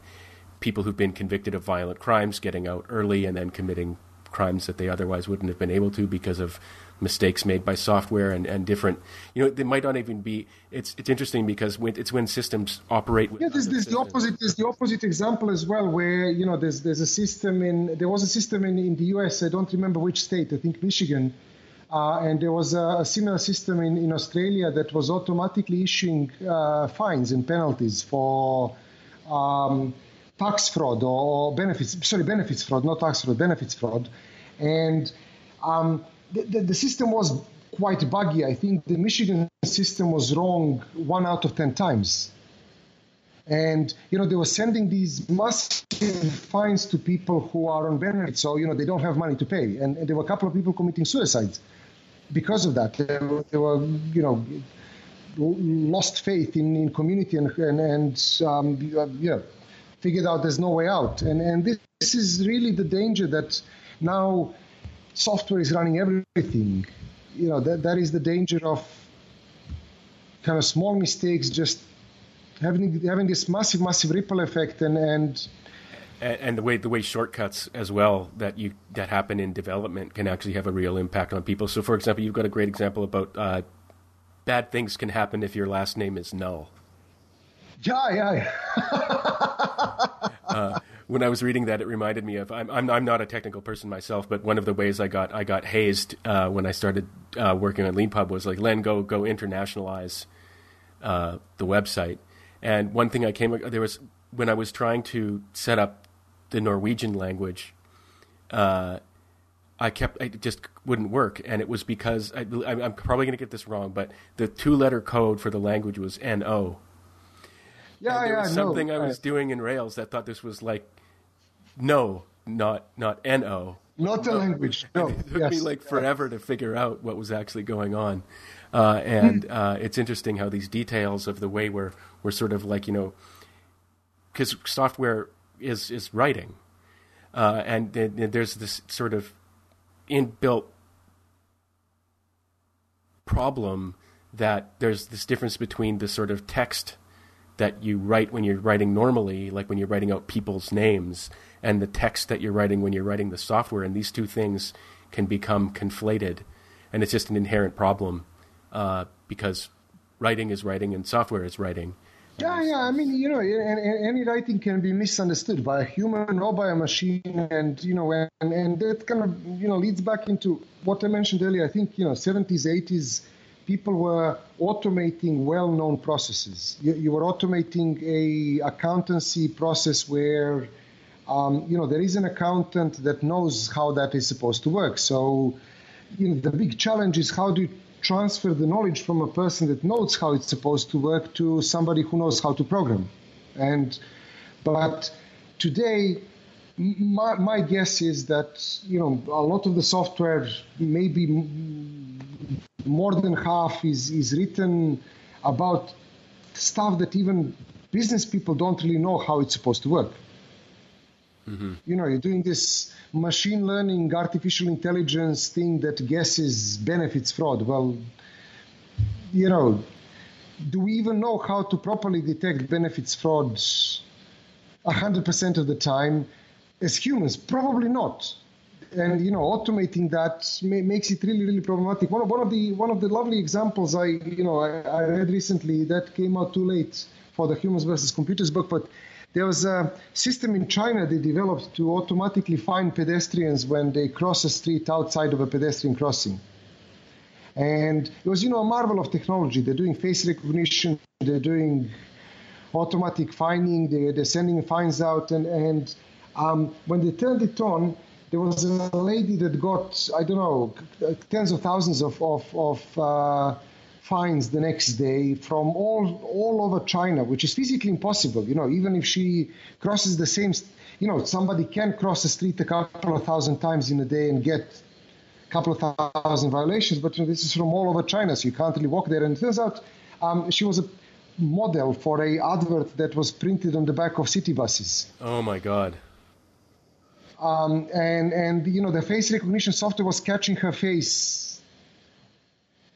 people who've been convicted of violent crimes getting out early and then committing crimes that they otherwise wouldn't have been able to because of mistakes made by software and, and different you know they might not even be it's it's interesting because when, it's when systems operate yeah there's, there's the opposite there's the opposite example as well where you know there's there's a system in there was a system in, in the US I don't remember which state I think Michigan uh, and there was a, a, similar system in, in Australia that was automatically issuing uh, fines and penalties for um, tax fraud or benefits, sorry, benefits fraud, not tax fraud, benefits fraud. And um, the, the, system was quite buggy. I think the Michigan system was wrong one out of 10 times. And, you know, they were sending these massive fines to people who are on benefits. So, you know, they don't have money to pay. And, and there were a couple of people committing suicide because of that. They were, they were you know, lost faith in, in community and, and, and um, you know, figured out there's no way out. And, and this, this is really the danger that now software is running everything. You know, that, that is the danger of kind of small mistakes just having having this massive, massive ripple effect and, and and the way the way shortcuts as well that you that happen in development can actually have a real impact on people. So, for example, you've got a great example about uh, bad things can happen if your last name is null. Yeah, yeah. uh, when I was reading that, it reminded me of I'm, I'm, I'm not a technical person myself, but one of the ways I got I got hazed uh, when I started uh, working on LeanPub was like, Len, go go internationalize uh, the website. And one thing I came there was when I was trying to set up the Norwegian language. Uh, I kept it just wouldn't work, and it was because I, am probably going to get this wrong, but the two-letter code for the language was "no," Yeah, and there yeah, was something no, I was doing in Rails that thought this was like no, not not N-O. Not the language. [laughs] No. it took yes. me like forever to figure out what was actually going on. Uh, and hmm. uh, it's interesting how these details of the way we're we're sort of like you know because software is is writing, uh, and, and, there's this sort of inbuilt problem that there's this difference between the sort of text that you write when you're writing normally, like when you're writing out people's names, and the text that you're writing when you're writing the software, and these two things can become conflated, and it's just an inherent problem uh, because writing is writing and software is writing. Yeah, yeah. I mean, you know, any writing can be misunderstood by a human or by a machine, and you know, and, and that kind of you know leads back into what I mentioned earlier. I think you know, 70s, 80s people were automating well-known processes. You, you, were automating a accountancy process where, um, you know, there is an accountant that knows how that is supposed to work. So, you know, the big challenge is how do you transfer the knowledge from a person that knows how it's supposed to work to somebody who knows how to program. And, but today, my, my guess is that you know a lot of the software maybe more than half is, is written about stuff that even business people don't really know how it's supposed to work. Mm-hmm. You know, you're doing this machine learning, artificial intelligence thing that guesses benefits fraud. Well, you know, do we even know how to properly detect benefits fraud 100% of the time as humans? Probably not and you know automating that makes it really really problematic one of, one of the one of the lovely examples i you know I, I, read recently that came out too late for the humans versus computers book but there was a system in china they developed to automatically find pedestrians when they cross a street outside of a pedestrian crossing. And it was you know a marvel of technology. They're doing face recognition they're doing automatic finding they're, they're sending fines out and and um, when they turned it on there was a lady that got, I don't know, tens of thousands of, of, of uh, fines the next day from all, all over China, which is physically impossible. You know, even if she crosses the same, you know, somebody can cross the street a couple of thousand times in a day and get a couple of thousand violations, but you know, this is from all over China, so you can't really walk there. And it turns out um, she was a model for a advert that was printed on the back of city buses. Oh my God. Um, and and you know the face recognition software was catching her face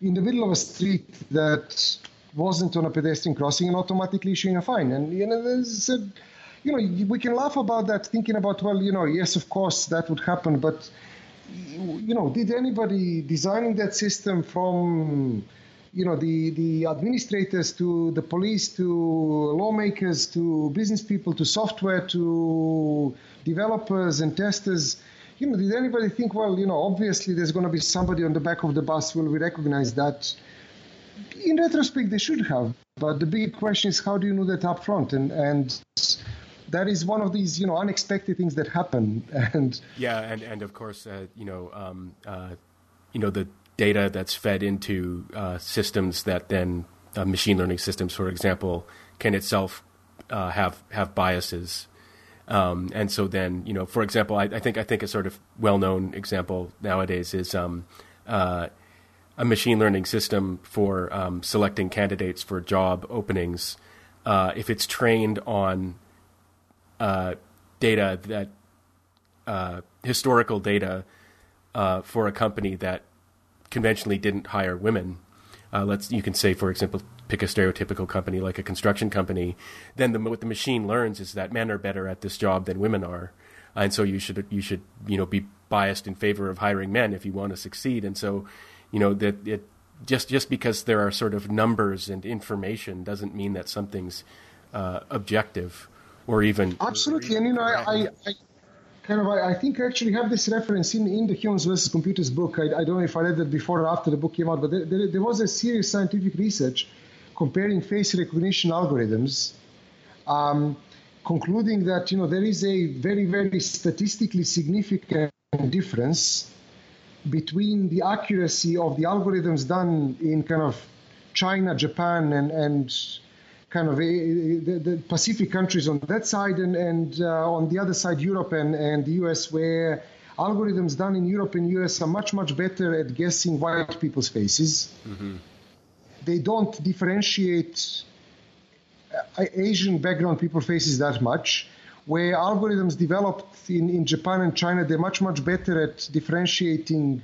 in the middle of a street that wasn't on a pedestrian crossing and automatically issuing a fine. And you know, there's a, you know, we can laugh about that, thinking about, well, you know, yes, of course that would happen, but you know, did anybody designing that system from you know the the administrators to the police to lawmakers to business people to software to developers and testers you know did anybody think well you know obviously there's going to be somebody on the back of the bus will we recognize that? In retrospect they should have but the big question is how do you know that up front? And and that is one of these you know unexpected things that happen. [laughs] And yeah and and of course uh, you know um, uh, you know the data that's fed into uh, systems that then uh, machine learning systems, for example, can itself uh, have have biases. Um, and so then, you know, for example, I, I, think I think a sort of well-known example nowadays is um, uh, a machine learning system for um, selecting candidates for job openings. Uh, if it's trained on uh, data that historical data for a company that conventionally didn't hire women, uh, let's you can say, for example, pick a stereotypical company like a construction company. Then the, what the machine learns is that men are better at this job than women are, and so you should you should you know be biased in favor of hiring men if you want to succeed. And so, you know that it just just because there are sort of numbers and information doesn't mean that something's uh, objective or even absolutely. Or even and you know, I, I, kind of, I, think I actually have this reference in, in the Humans versus Computers book. I, I, don't know if I read that before or after the book came out, but there, there, there was a serious scientific research comparing face recognition algorithms, um, concluding that you know there is a very very statistically significant difference between the accuracy of the algorithms done in kind of China, Japan, and and kind of a, the, the, Pacific countries on that side, and, and uh, on the other side, Europe and, and the US, where algorithms done in Europe and US are much, much better at guessing white people's faces. Mm-hmm. They don't differentiate uh, Asian background people faces that much. Where algorithms developed in, in Japan and China, they're much, much better at differentiating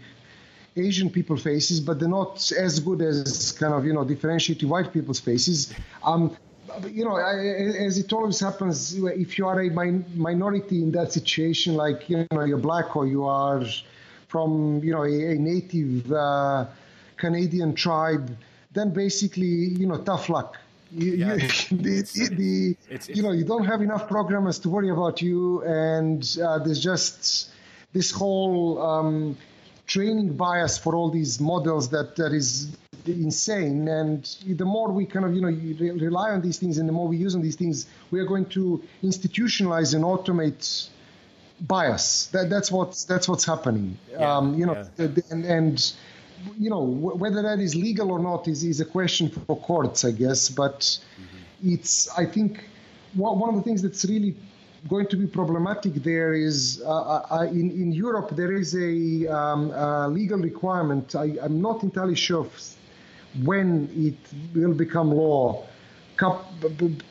Asian people faces, but they're not as good as kind of you know differentiating white people's faces. Um, you know, as it always happens, if you are a minority in that situation, like you know you're black or you are from you know a, a native uh, Canadian tribe, then basically you know tough luck. You, yeah, you, it's, [laughs] the, the, it's, you know you don't have enough programmers to worry about you, and uh, there's just this whole um, training bias for all these models that that is insane. And the more we kind of you know rely on these things, and the more we use on these things, we are going to institutionalize and automate bias. That, that's what's that's what's happening. Yeah, um, you know, yeah. and, and you know whether that is legal or not is, is a question for courts, I guess. But mm-hmm. it's I think one of the things that's really going to be problematic there is uh, uh, uh, in, in Europe there is a, um, legal requirement. I, am not entirely sure when it will become law.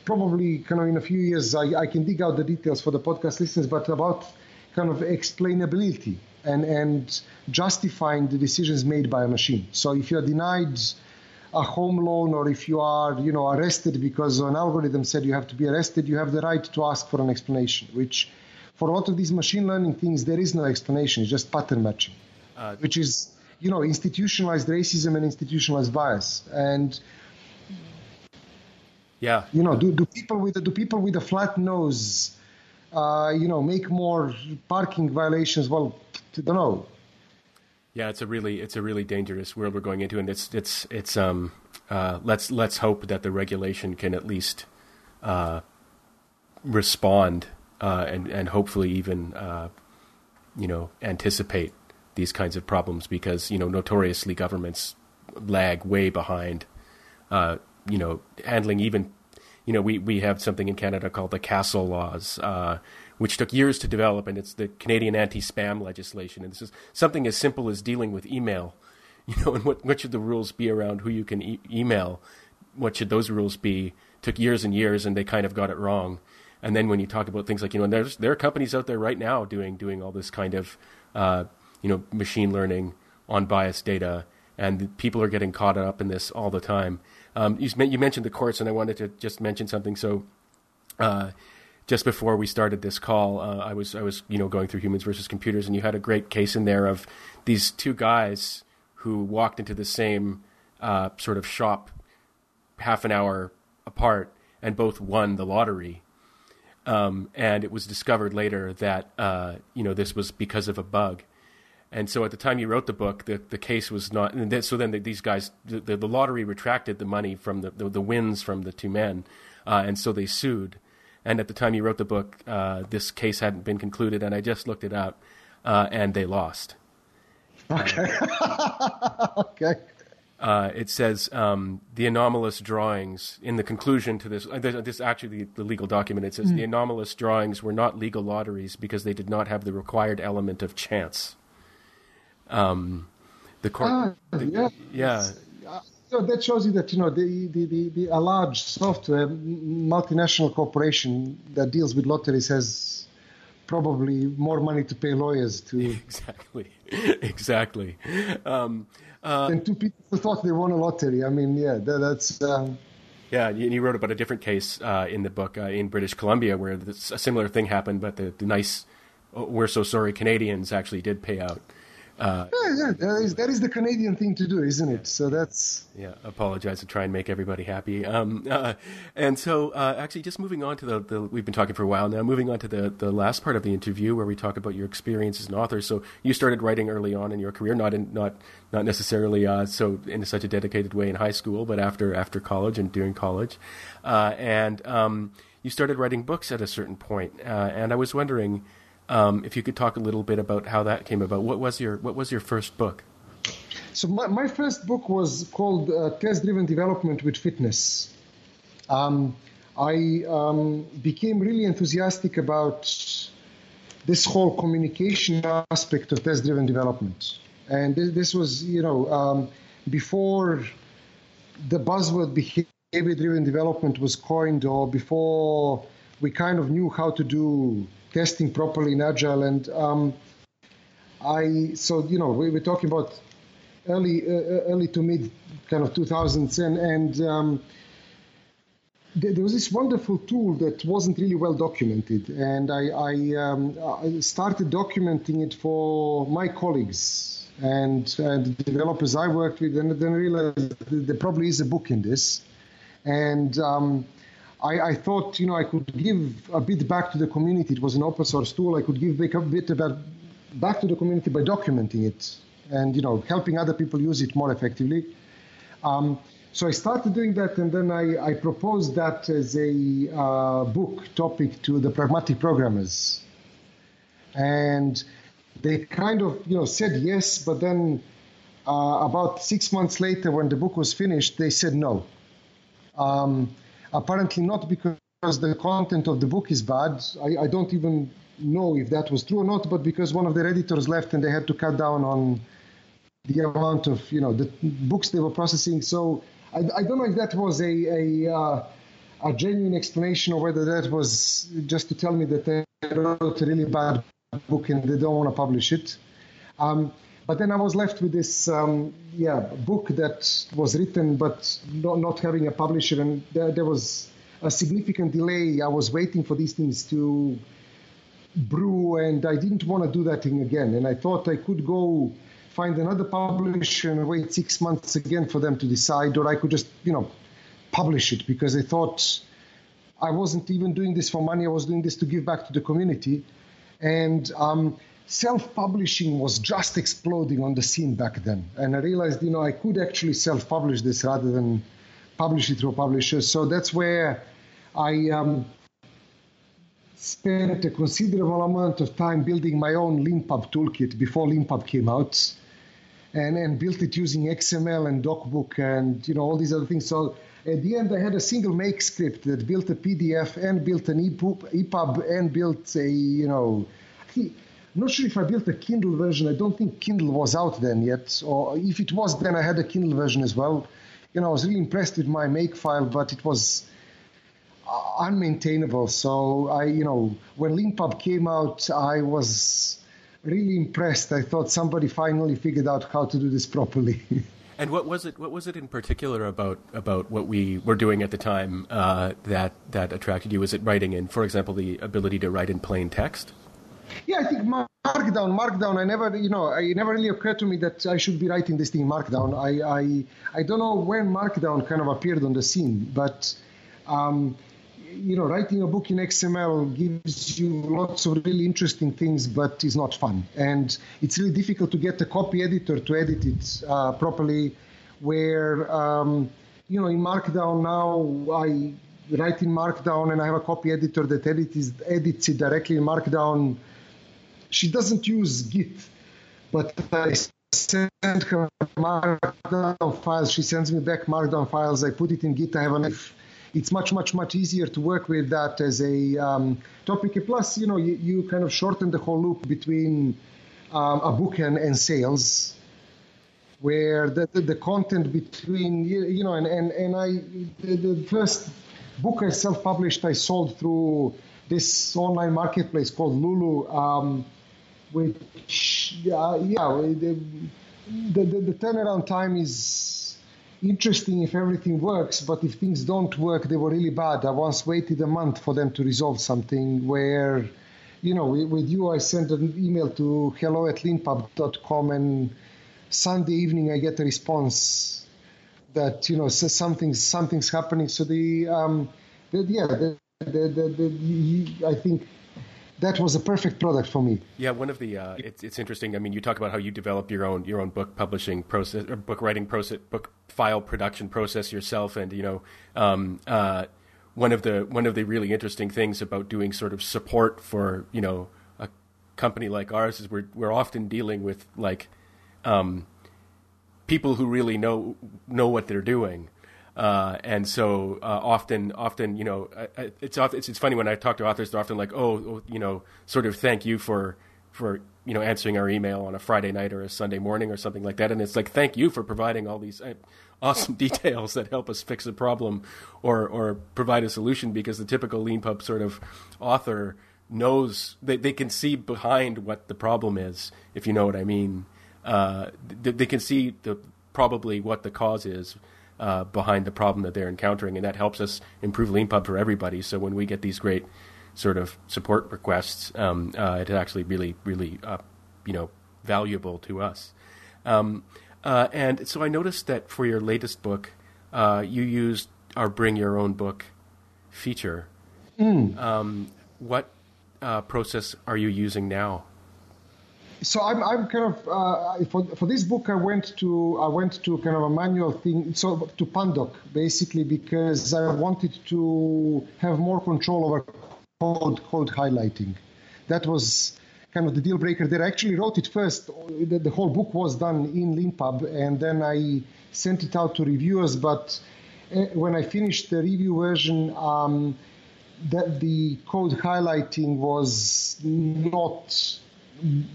Probably kind of in a few years, I, I can dig out the details for the podcast listeners, but about kind of explainability and, and justifying the decisions made by a machine. So if you're denied a home loan or if you are you know arrested because an algorithm said you have to be arrested you have the right to ask for an explanation which for a lot of these machine learning things there is no explanation. It's just pattern matching uh, which is you know institutionalized racism and institutionalized bias. And yeah. you know do, do people with do people with a flat nose uh, you know make more parking violations? Well Don't know yeah, it's a really it's a really dangerous world we're going into, and it's it's it's um uh, let's let's hope that the regulation can at least uh, respond uh, and and hopefully even uh, you know anticipate these kinds of problems because you know notoriously governments lag way behind uh, you know handling even you know we we have something in Canada called the CASL laws uh, which took years to develop, and it's the Canadian anti-spam legislation. And this is something as simple as dealing with email. [laughs] You know, and what what should the rules be around who you can e- email? What should those rules be? Took years and years, and they kind of got it wrong. And then when you talk about things like you know, there's there are companies out there right now doing doing all this kind of uh, you know machine learning on biased data, and people are getting caught up in this all the time. Um, you, you, mentioned the courts, and I wanted to just mention something. So, uh, just before we started this call, uh, I was I was you know going through humans versus computers, and you had a great case in there of these two guys who walked into the same uh, sort of shop half an hour apart and both won the lottery. Um, and it was discovered later that uh, you know this was because of a bug. And so at the time you wrote the book, the, the case was not. So then the, these guys, the, the, lottery retracted the money from the, the, the wins from the two men, uh, and so they sued. And at the time you wrote the book, uh, this case hadn't been concluded, and I just looked it up, uh, and they lost. Okay. [laughs] okay. Uh, it says um, the anomalous drawings in the conclusion to this. Uh, this actually the, the, legal document. It says mm. the anomalous drawings were not legal lotteries because they did not have the required element of chance. Um, the court, ah, the, yeah, yeah. So that shows you that you know the, the, the, the, a large software multinational corporation that deals with lotteries has probably more money to pay lawyers to [laughs] exactly [laughs] exactly um, uh, and two people thought they won a lottery. I mean, yeah, that, that's. Um, yeah, and you wrote about a different case uh, in the book uh, in British Columbia where this, a similar thing happened, but the, the nice, oh, we're so sorry Canadians actually did pay out. Uh, yeah, yeah, that is, that is the Canadian thing to do, isn't it? So that's yeah. Apologize to try and make everybody happy. Um, uh, and so, uh, actually, just moving on to the, the, we've been talking for a while now. Moving on to the the last part of the interview where we talk about your experience as an author. So you started writing early on in your career, not in not not necessarily uh, so in such a dedicated way in high school, but after after college and during college, uh, and um, you started writing books at a certain point. Uh, and I was wondering. Um, if you could talk a little bit about how that came about. What was your What was your first book? So my, my first book was called uh, Test Driven Development with FitNesse. Um, I um, became really enthusiastic about this whole communication aspect of test driven development. And this, this, was, you know, um, before the buzzword behavior driven development was coined or before we kind of knew how to do testing properly in agile and um, i so you know we were talking about early uh, uh early to mid kind of 2000s and and um, there was this wonderful tool that wasn't really well documented, and I, I, um, I started documenting it for my colleagues and, and, developers I worked with, and then realized there probably is a book in this. And um, I, I, thought, you know, I could give a bit back to the community. It was an open source tool. I could give back a bit about back to the community by documenting it and, you know, helping other people use it more effectively. Um, so I started doing that, and then I, I proposed that as a uh, book topic to the pragmatic programmers, and they kind of, you know, said yes, but then uh, about six months later, when the book was finished, they said no. Um, Apparently not because the content of the book is bad. I, I don't even know if that was true or not, but because one of their editors left and they had to cut down on the amount of you know the books they were processing. So I, I don't know if that was a a, uh, a genuine explanation or whether that was just to tell me that they wrote a really bad book and they don't want to publish it. Um, but then I was left with this, um, yeah, book that was written but not, not having a publisher, and there, there, was a significant delay. I was waiting for these things to brew, and I didn't want to do that thing again. And I thought I could go find another publisher and wait six months again for them to decide, or I could just, you know, publish it because I thought I wasn't even doing this for money. I was doing this to give back to the community, and um, self-publishing was just exploding on the scene back then. And i realized you know i could actually self-publish this rather than publish it through a publisher so that's where i um, spent a considerable amount of time building my own leanpub toolkit before leanpub came out. And, and built it using xml and docbook and you know all these other things. So at the end, I had a single make script that built a PDF and built an EPUB and built a, you know, I'm not sure if I built a Kindle version. I don't think Kindle was out then yet, or if it was, then I had a Kindle version as well. You know, I was really impressed with my Makefile, but it was uh, unmaintainable. So I, you know, when Leanpub came out, I was really impressed. I thought somebody finally figured out how to do this properly. [laughs] And what was it? What was it in particular about about what we were doing at the time uh, that that attracted you? Was it writing in, for example, the ability to write in plain text? Yeah, I think Markdown, Markdown. I never, you know, it never really occurred to me that I should be writing this thing in Markdown. I, I, I don't know when Markdown kind of appeared on the scene, but, um, you know, writing a book in XML gives you lots of really interesting things, but is not fun. And it's really difficult to get a copy editor to edit it uh, properly. Where, um, you know, in Markdown now, I write in Markdown and I have a copy editor that edits, edits it directly in Markdown she doesn't use Git, but I send her Markdown files. She sends me back Markdown files. I put it in Git. I have an it's much much much easier to work with that as a um, topic. Plus, you know, you, you, kind of shorten the whole loop between um, a book and, and sales, where the, the, the, content between you know and and, and I the, the first book I self published I sold through this online marketplace called Lulu. Um, which uh, yeah, the, the, the, turnaround time is interesting if everything works, but if things don't work, they were really bad. I once waited a month for them to resolve something where, you know, with you, I sent an email to hello at leanpub.com and Sunday evening I get a response that, you know, says something's, something's happening. So the, um, the yeah, the, the, the, I think that was a perfect product for me. Yeah, one of the uh, it's it's interesting. I mean, you talk about how you develop your own your own book publishing process or book writing process, book file production process yourself, and you know, um, uh, one of the one of the really interesting things about doing sort of support for you know a company like ours is we're we're often dealing with like um, people who really know know what they're doing. Uh, and so uh, often, often, you know, it's, it's it's funny when I talk to authors. They're often like, "Oh, oh, you know, sort of thank you for for you know answering our email on a Friday night or a Sunday morning or something like that." And it's like, "Thank you for providing all these uh, awesome [laughs] details that help us fix a problem or or provide a solution." Because the typical Leanpub sort of author knows they they can see behind what the problem is, if you know what I mean. Uh, they, they can see the probably what the cause is uh, behind the problem that they're encountering, and that helps us improve LeanPub for everybody. So when we get these great sort of support requests, um, uh, it's actually really, really, uh, you know, valuable to us. Um, uh, and so I noticed that for your latest book, uh, you used our Bring Your Own Book feature. Mm. Um, what uh, process are you using now? So I'm, I'm kind of uh, for, for this book I went to I went to kind of a manual thing so to Pandoc basically because I wanted to have more control over code code highlighting. That was kind of the deal breaker there. I actually wrote it first. The, the whole book was done in LeanPub and then I sent it out to reviewers. But eh, when I finished the review version. Um, that the code highlighting was not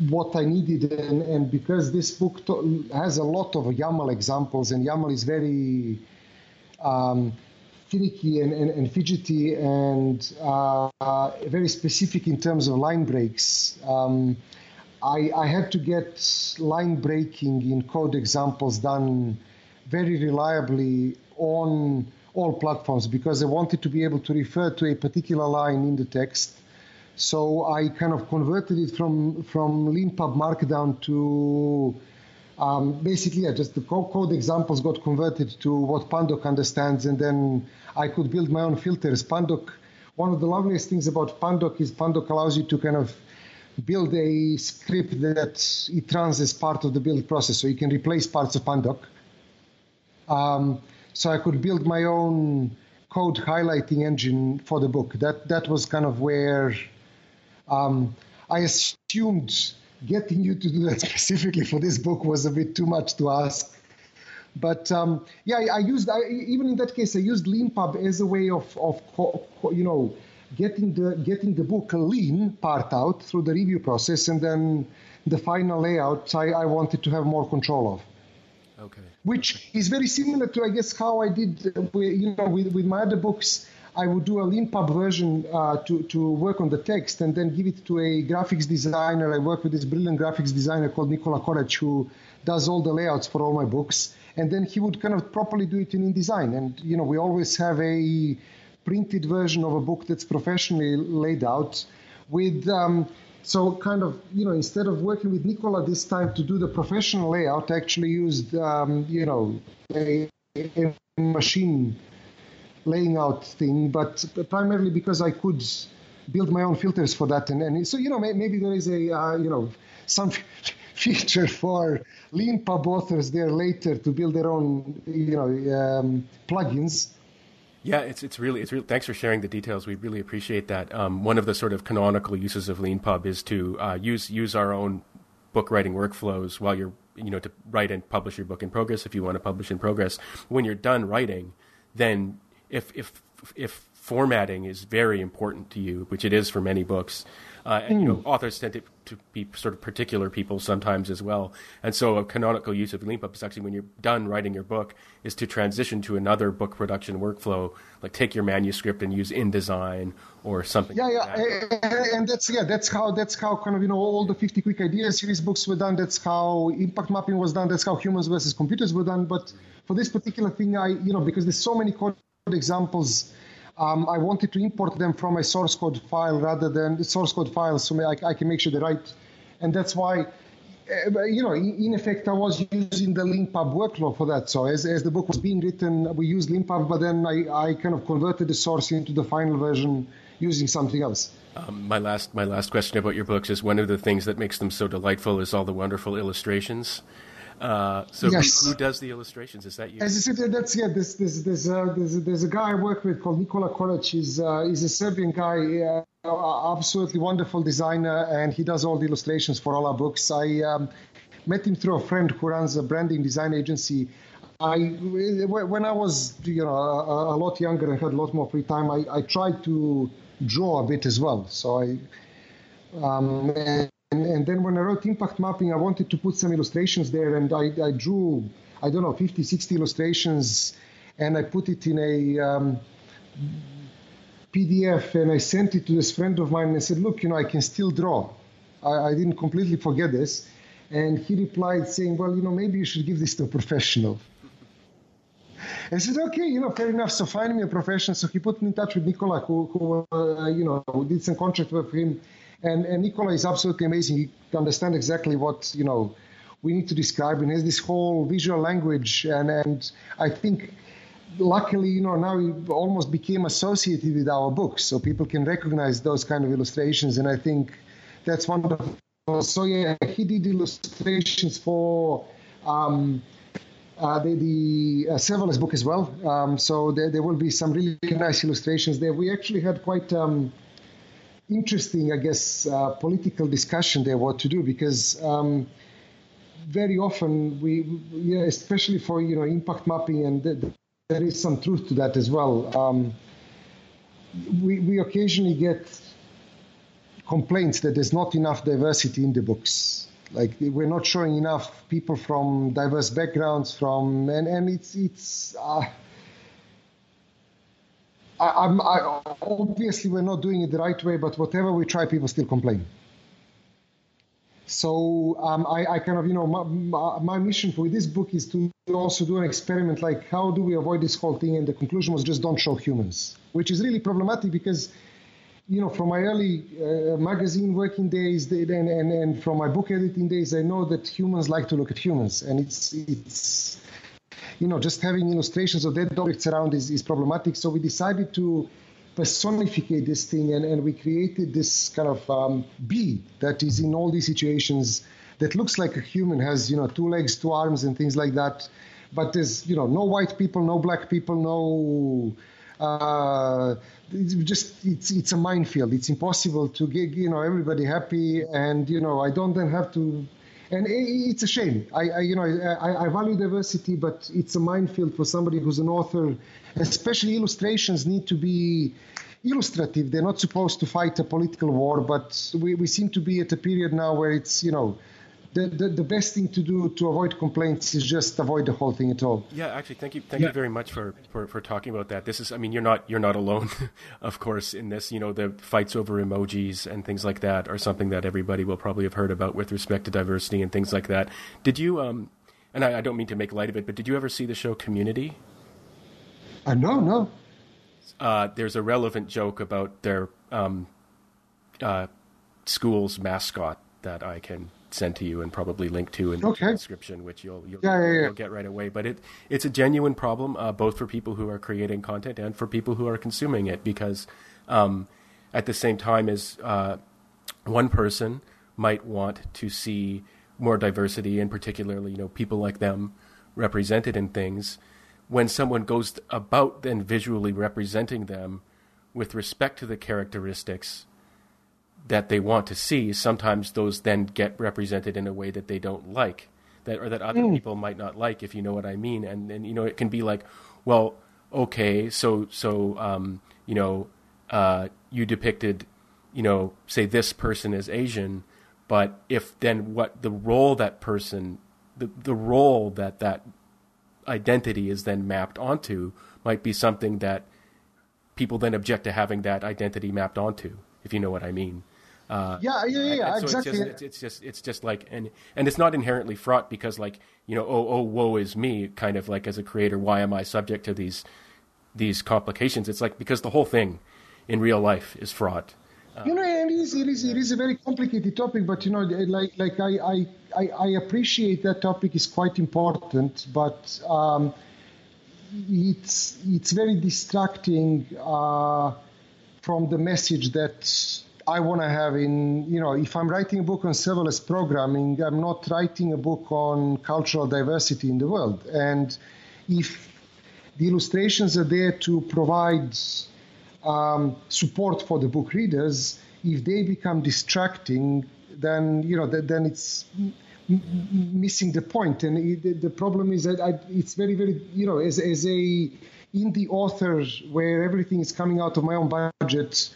what I needed, and, and because this book to, has a lot of YAML examples, and YAML is very um, finicky and, and, and, fidgety and uh, very specific in terms of line breaks. Um, I, I, had to get line breaking in code examples done very reliably on all platforms because I wanted to be able to refer to a particular line in the text so I kind of converted it from from LeanPub Markdown to um, basically, yeah, just the code examples got converted to what Pandoc understands, and then I could build my own filters. Pandoc, one of the loveliest things about Pandoc is Pandoc allows you to kind of build a script that it runs as part of the build process, so you can replace parts of Pandoc. Um, so I could build my own code highlighting engine for the book. That that was kind of where um, I assumed getting you to do that [laughs] specifically for this book was a bit too much to ask. But um, yeah, I used I, even in that case I used LeanPub as a way of of you know getting the getting the book lean part out through the review process, and then the final layout I, I wanted to have more control of. Okay. Which okay. is very similar to I guess how I did uh, you know with with my other books. I would do a LeanPub version uh, to, to work on the text and then give it to a graphics designer. I work with this brilliant graphics designer called Nikola Korac who does all the layouts for all my books. and then he would kind of properly do it in InDesign. And you know, we always have a printed version of a book that's professionally laid out with. Um, so kind of you know instead of working with Nikola this time to do the professional layout, I actually used um, you know a, a machine laying out thing, but primarily because I could build my own filters for that. And, and so, you know, maybe there is a, uh, you know, some [laughs] feature for Leanpub authors there later to build their own, you know, um, plugins. Yeah, it's it's really it's really thanks for sharing the details. We really appreciate that. Um, one of the sort of canonical uses of Leanpub is to uh, use use our own book writing workflows while you're you know to write and publish your book in progress if you want to publish in progress. When you're done writing, then if if if formatting is very important to you, which it is for many books, uh, and you know hmm. authors tend to, to, be sort of particular people sometimes as well. And so a canonical use of Leanpub is actually when you're done writing your book is to transition to another book production workflow, like take your manuscript and use InDesign or something. Yeah, like yeah, that. and that's yeah, that's how that's how kind of you know all the 50 quick ideas series books were done. That's how impact mapping was done. That's how humans versus computers were done. But for this particular thing, I you know because there's so many code examples um, I wanted to import them from a source code file rather than the source code file so I, I can make sure they're right. And that's why, uh, you know, in, effect, I was using the Leanpub workflow for that. So as, as the book was being written, we used Leanpub, but then I, I kind of converted the source into the final version using something else. Um, my last my last question about your books is one of the things that makes them so delightful is all the wonderful illustrations. Uh, so yes. who, who, does the illustrations? Is that you? As I said, that's yeah. There's there's there's, uh, there's, there's a guy I work with called Nikola Korac. He's uh, he's a Serbian guy, uh, absolutely wonderful designer, and he does all the illustrations for all our books. I um, met him through a friend who runs a branding design agency. I when I was you know a, a lot younger and had a lot more free time, I, I tried to draw a bit as well. So I um, and, and then when I wrote impact mapping, I wanted to put some illustrations there, and I, I drew, I don't know, 50, 60 illustrations, and I put it in a um, PDF, and I sent it to this friend of mine and I said, look, you know, I can still draw. I, I didn't completely forget this. And he replied saying, well, you know, maybe you should give this to a professional. [laughs] I said, okay, you know, fair enough. So find me a professional. So he put me in touch with Nikola, who, who uh, you know, did some contract with him and, and Nikola is absolutely amazing. He understands exactly what, you know, we need to describe and has this whole visual language. And, and I think luckily, you know, now he almost became associated with our books. So people can recognize those kind of illustrations. And I think that's wonderful. So yeah, he did illustrations for um, uh, the, the uh, serverless book as well. Um, so there, there will be some really nice illustrations there. We actually had quite um, interesting, I guess, uh, political discussion there what to do because um, very often we, yeah, especially for you know impact mapping, and th- there is some truth to that as well. Um, we we occasionally get complaints that there's not enough diversity in the books. Like we're not showing enough people from diverse backgrounds, from and and it's it's. Uh, I, I, obviously we're not doing it the right way, but whatever we try, people still complain. So um, I, I, kind of, you know, my, my, mission for this book is to also do an experiment like how do we avoid this whole thing? And the conclusion was just don't show humans, which is really problematic because, you know, from my early uh, magazine working days and, and, and from my book editing days, I know that humans like to look at humans, and it's it's you know, just having illustrations of dead objects around is, is problematic. So we decided to personificate this thing and, and we created this kind of um, bee that is in all these situations that looks like a human, has, you know, two legs, two arms and things like that. But there's, you know, no white people, no black people, no uh, it's just it's it's a minefield. It's impossible to get you know everybody happy, and you know I don't then have to and it's a shame. I, I you know, I, I, value diversity, but it's a minefield for somebody who's an author. Especially illustrations need to be illustrative. They're not supposed to fight a political war, but we, we seem to be at a period now where it's you know the, the, the, best thing to do to avoid complaints is just avoid the whole thing at all. Yeah, actually, thank you, thank yeah. you very much for, for, for talking about that. This is, I mean, you're not you're not alone, [laughs] of course, in this. You know, the fights over emojis and things like that are something that everybody will probably have heard about with respect to diversity and things like that. Did you um and I, I, don't mean to make light of it, but did you ever see the show Community? Uh, no, no. Uh, there's a relevant joke about their um, uh, school's mascot that I can send to you and probably link to in okay. the description, which you'll you'll, yeah, yeah, yeah. you'll, get right away. But it it's a genuine problem, uh, both for people who are creating content and for people who are consuming it, because um, at the same time as uh, one person might want to see more diversity, and particularly you know people like them represented in things. When someone goes about then visually representing them with respect to the characteristics that they want to see, sometimes those then get represented in a way that they don't like, that or that other mm. people might not like, if you know what I mean. And and you know, it can be like, well, okay, so so um, you know, uh, you depicted, you know, say this person is Asian, but if then what the role that person, the the role that that identity is then mapped onto might be something that people then object to having that identity mapped onto, if you know what I mean. Uh, yeah, yeah, yeah, yeah so exactly. It's just, it's, just, it's just like, and and it's not inherently fraught because, like, you know, oh, oh, woe is me, kind of like as a creator, why am I subject to these these complications? It's like because the whole thing in real life is fraught. Uh, you know, it is, it is, it is a very complicated topic, but you know, like, like I, I, I appreciate that topic is quite important, but um, it's it's very distracting uh, from the message that I want to have in, you know, if I'm writing a book on serverless programming, I'm not writing a book on cultural diversity in the world. And if the illustrations are there to provide um, support for the book readers, if they become distracting, then, you know, then it's missing the point. And the problem is that I, it's very, very, you know, as, as a indie author where everything is coming out of my own budget,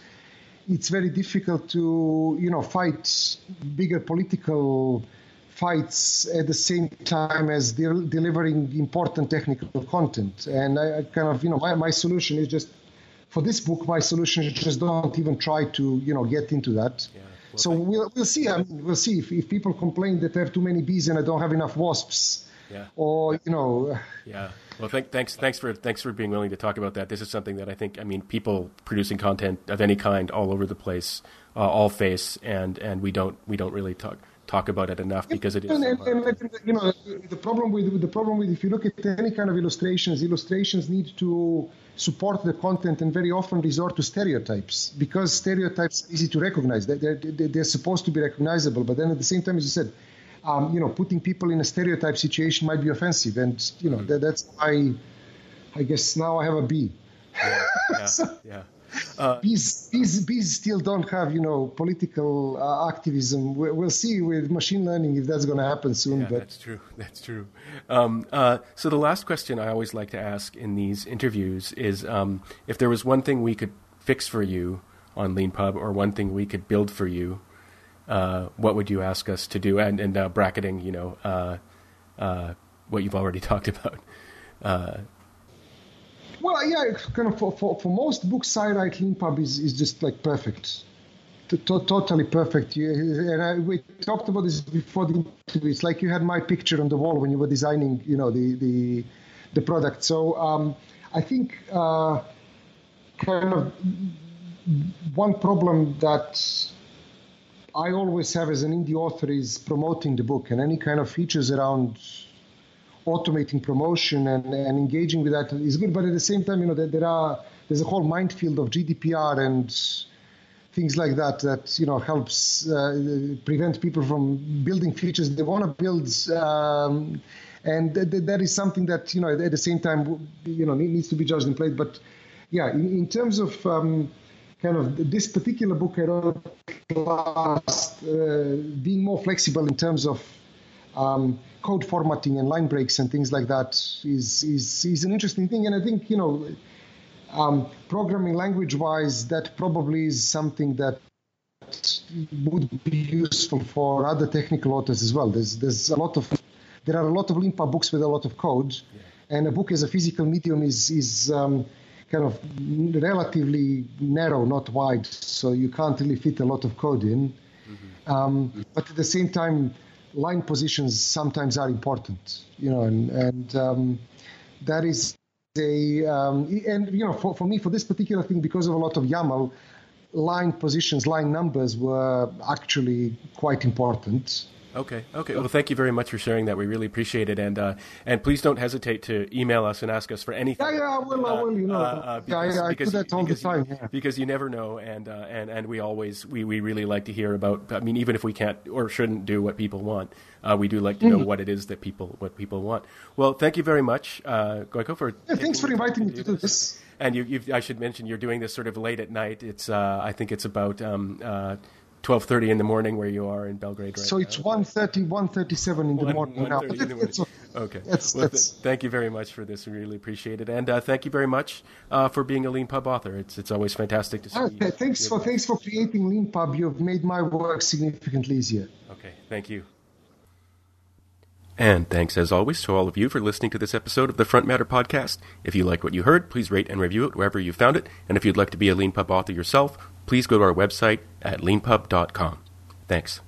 it's very difficult to you know fight bigger political fights at the same time as de- delivering important technical content. And I, I, kind of you know my, my solution is just for this book my solution is just don't even try to you know get into that. Yeah. Well, so we'll, we'll see. I mean, we'll see if, if people complain that they have too many bees and I don't have enough wasps. Yeah. Or you know. Yeah. Well, thank, thanks, thanks for thanks for being willing to talk about that. This is something that I think, I mean, people producing content of any kind all over the place, uh, all face, and and we don't we don't really talk talk about it enough because it is. And, and, and, you know, the problem with the problem with if you look at any kind of illustrations, illustrations need to support the content and very often resort to stereotypes because stereotypes are easy to recognize. They're, they're, they're supposed to be recognizable, but then at the same time, as you said, um, you know, putting people in a stereotype situation might be offensive, and you know mm-hmm. that, that's why I guess now I have a bee. Yeah, [laughs] yeah, so, yeah. Uh, bees, bees, bees still don't have, you know, political uh, activism. We'll see with machine learning if that's going to happen soon. Yeah, but that's true. [laughs] That's true. Um, uh, so the last question I always like to ask in these interviews is, um, if there was one thing we could fix for you on LeanPub, or one thing we could build for you, uh, what would you ask us to do? And, and uh, bracketing, you know, uh, uh what you've already [laughs] talked about. Uh, well, yeah, kind of for, for, for most books, SciWrite LeanPub is, is just like perfect. T- totally perfect. You, And I, we talked about this before the interview. It's like you had my picture on the wall when you were designing, you know, the the, the product. So um, I think kind of one problem that I always have as an indie author is promoting the book and any kind of features around automating promotion and, and engaging with that is good. But at the same time, you know, there, there are there's a whole minefield of GDPR and things like that that you know helps uh, prevent people from building features they want to build. Um, and th- th- that is something that you know at the same time you know needs to be judged and played. But yeah, in, in terms of um, kind of this particular book I wrote last, uh, being more flexible in terms of um, code formatting and line breaks and things like that is, is, is an interesting thing. And I think, you know, um, programming language wise, that probably is something that would be useful for other technical authors as well. There's, there's a lot of, there are a lot of LeanPub books with a lot of code. Yeah. And a book as a physical medium is, is um, kind of relatively narrow, not wide, so you can't really fit a lot of code in. Mm-hmm. Um, but at the same time, line positions sometimes are important, you know, and, and um, that is a, um, and, you know, for, for me, for this particular thing, because of a lot of YAML, line positions, line numbers were actually quite important. Okay. Okay. Well, thank you very much for sharing that. We really appreciate it, and uh, and please don't hesitate to email us and ask us for anything. Yeah, yeah, I will. I will. You know, uh, uh, because, yeah, I, I because, do that all because, the time. Yeah. Because you never know, and uh, and and we always we, we really like to hear about. I mean, even if we can't or shouldn't do what people want, uh, we do like to know mm-hmm. what it is that people what people want. Well, thank you very much, uh, Gojko, for. Yeah, thanks for inviting me to do this. And you, I should mention, you're doing this sort of late at night. It's I think it's about. Um, 12:30 in the morning where you are in Belgrade right So it's 1:30 1:37 in the morning now. In the morning. okay. It's, well, th- thank you very much for this. We really appreciate it. And uh, thank you very much uh, for being a Leanpub author. It's it's always fantastic to see. Okay, thanks for thanks for creating Leanpub. You've made my work significantly easier. Okay. Thank you. And thanks as always to all of you for listening to this episode of the Front Matter Podcast. If you like what you heard, please rate and review it wherever you found it. And if you'd like to be a Leanpub author yourself, please go to our website at leanpub.com. Thanks.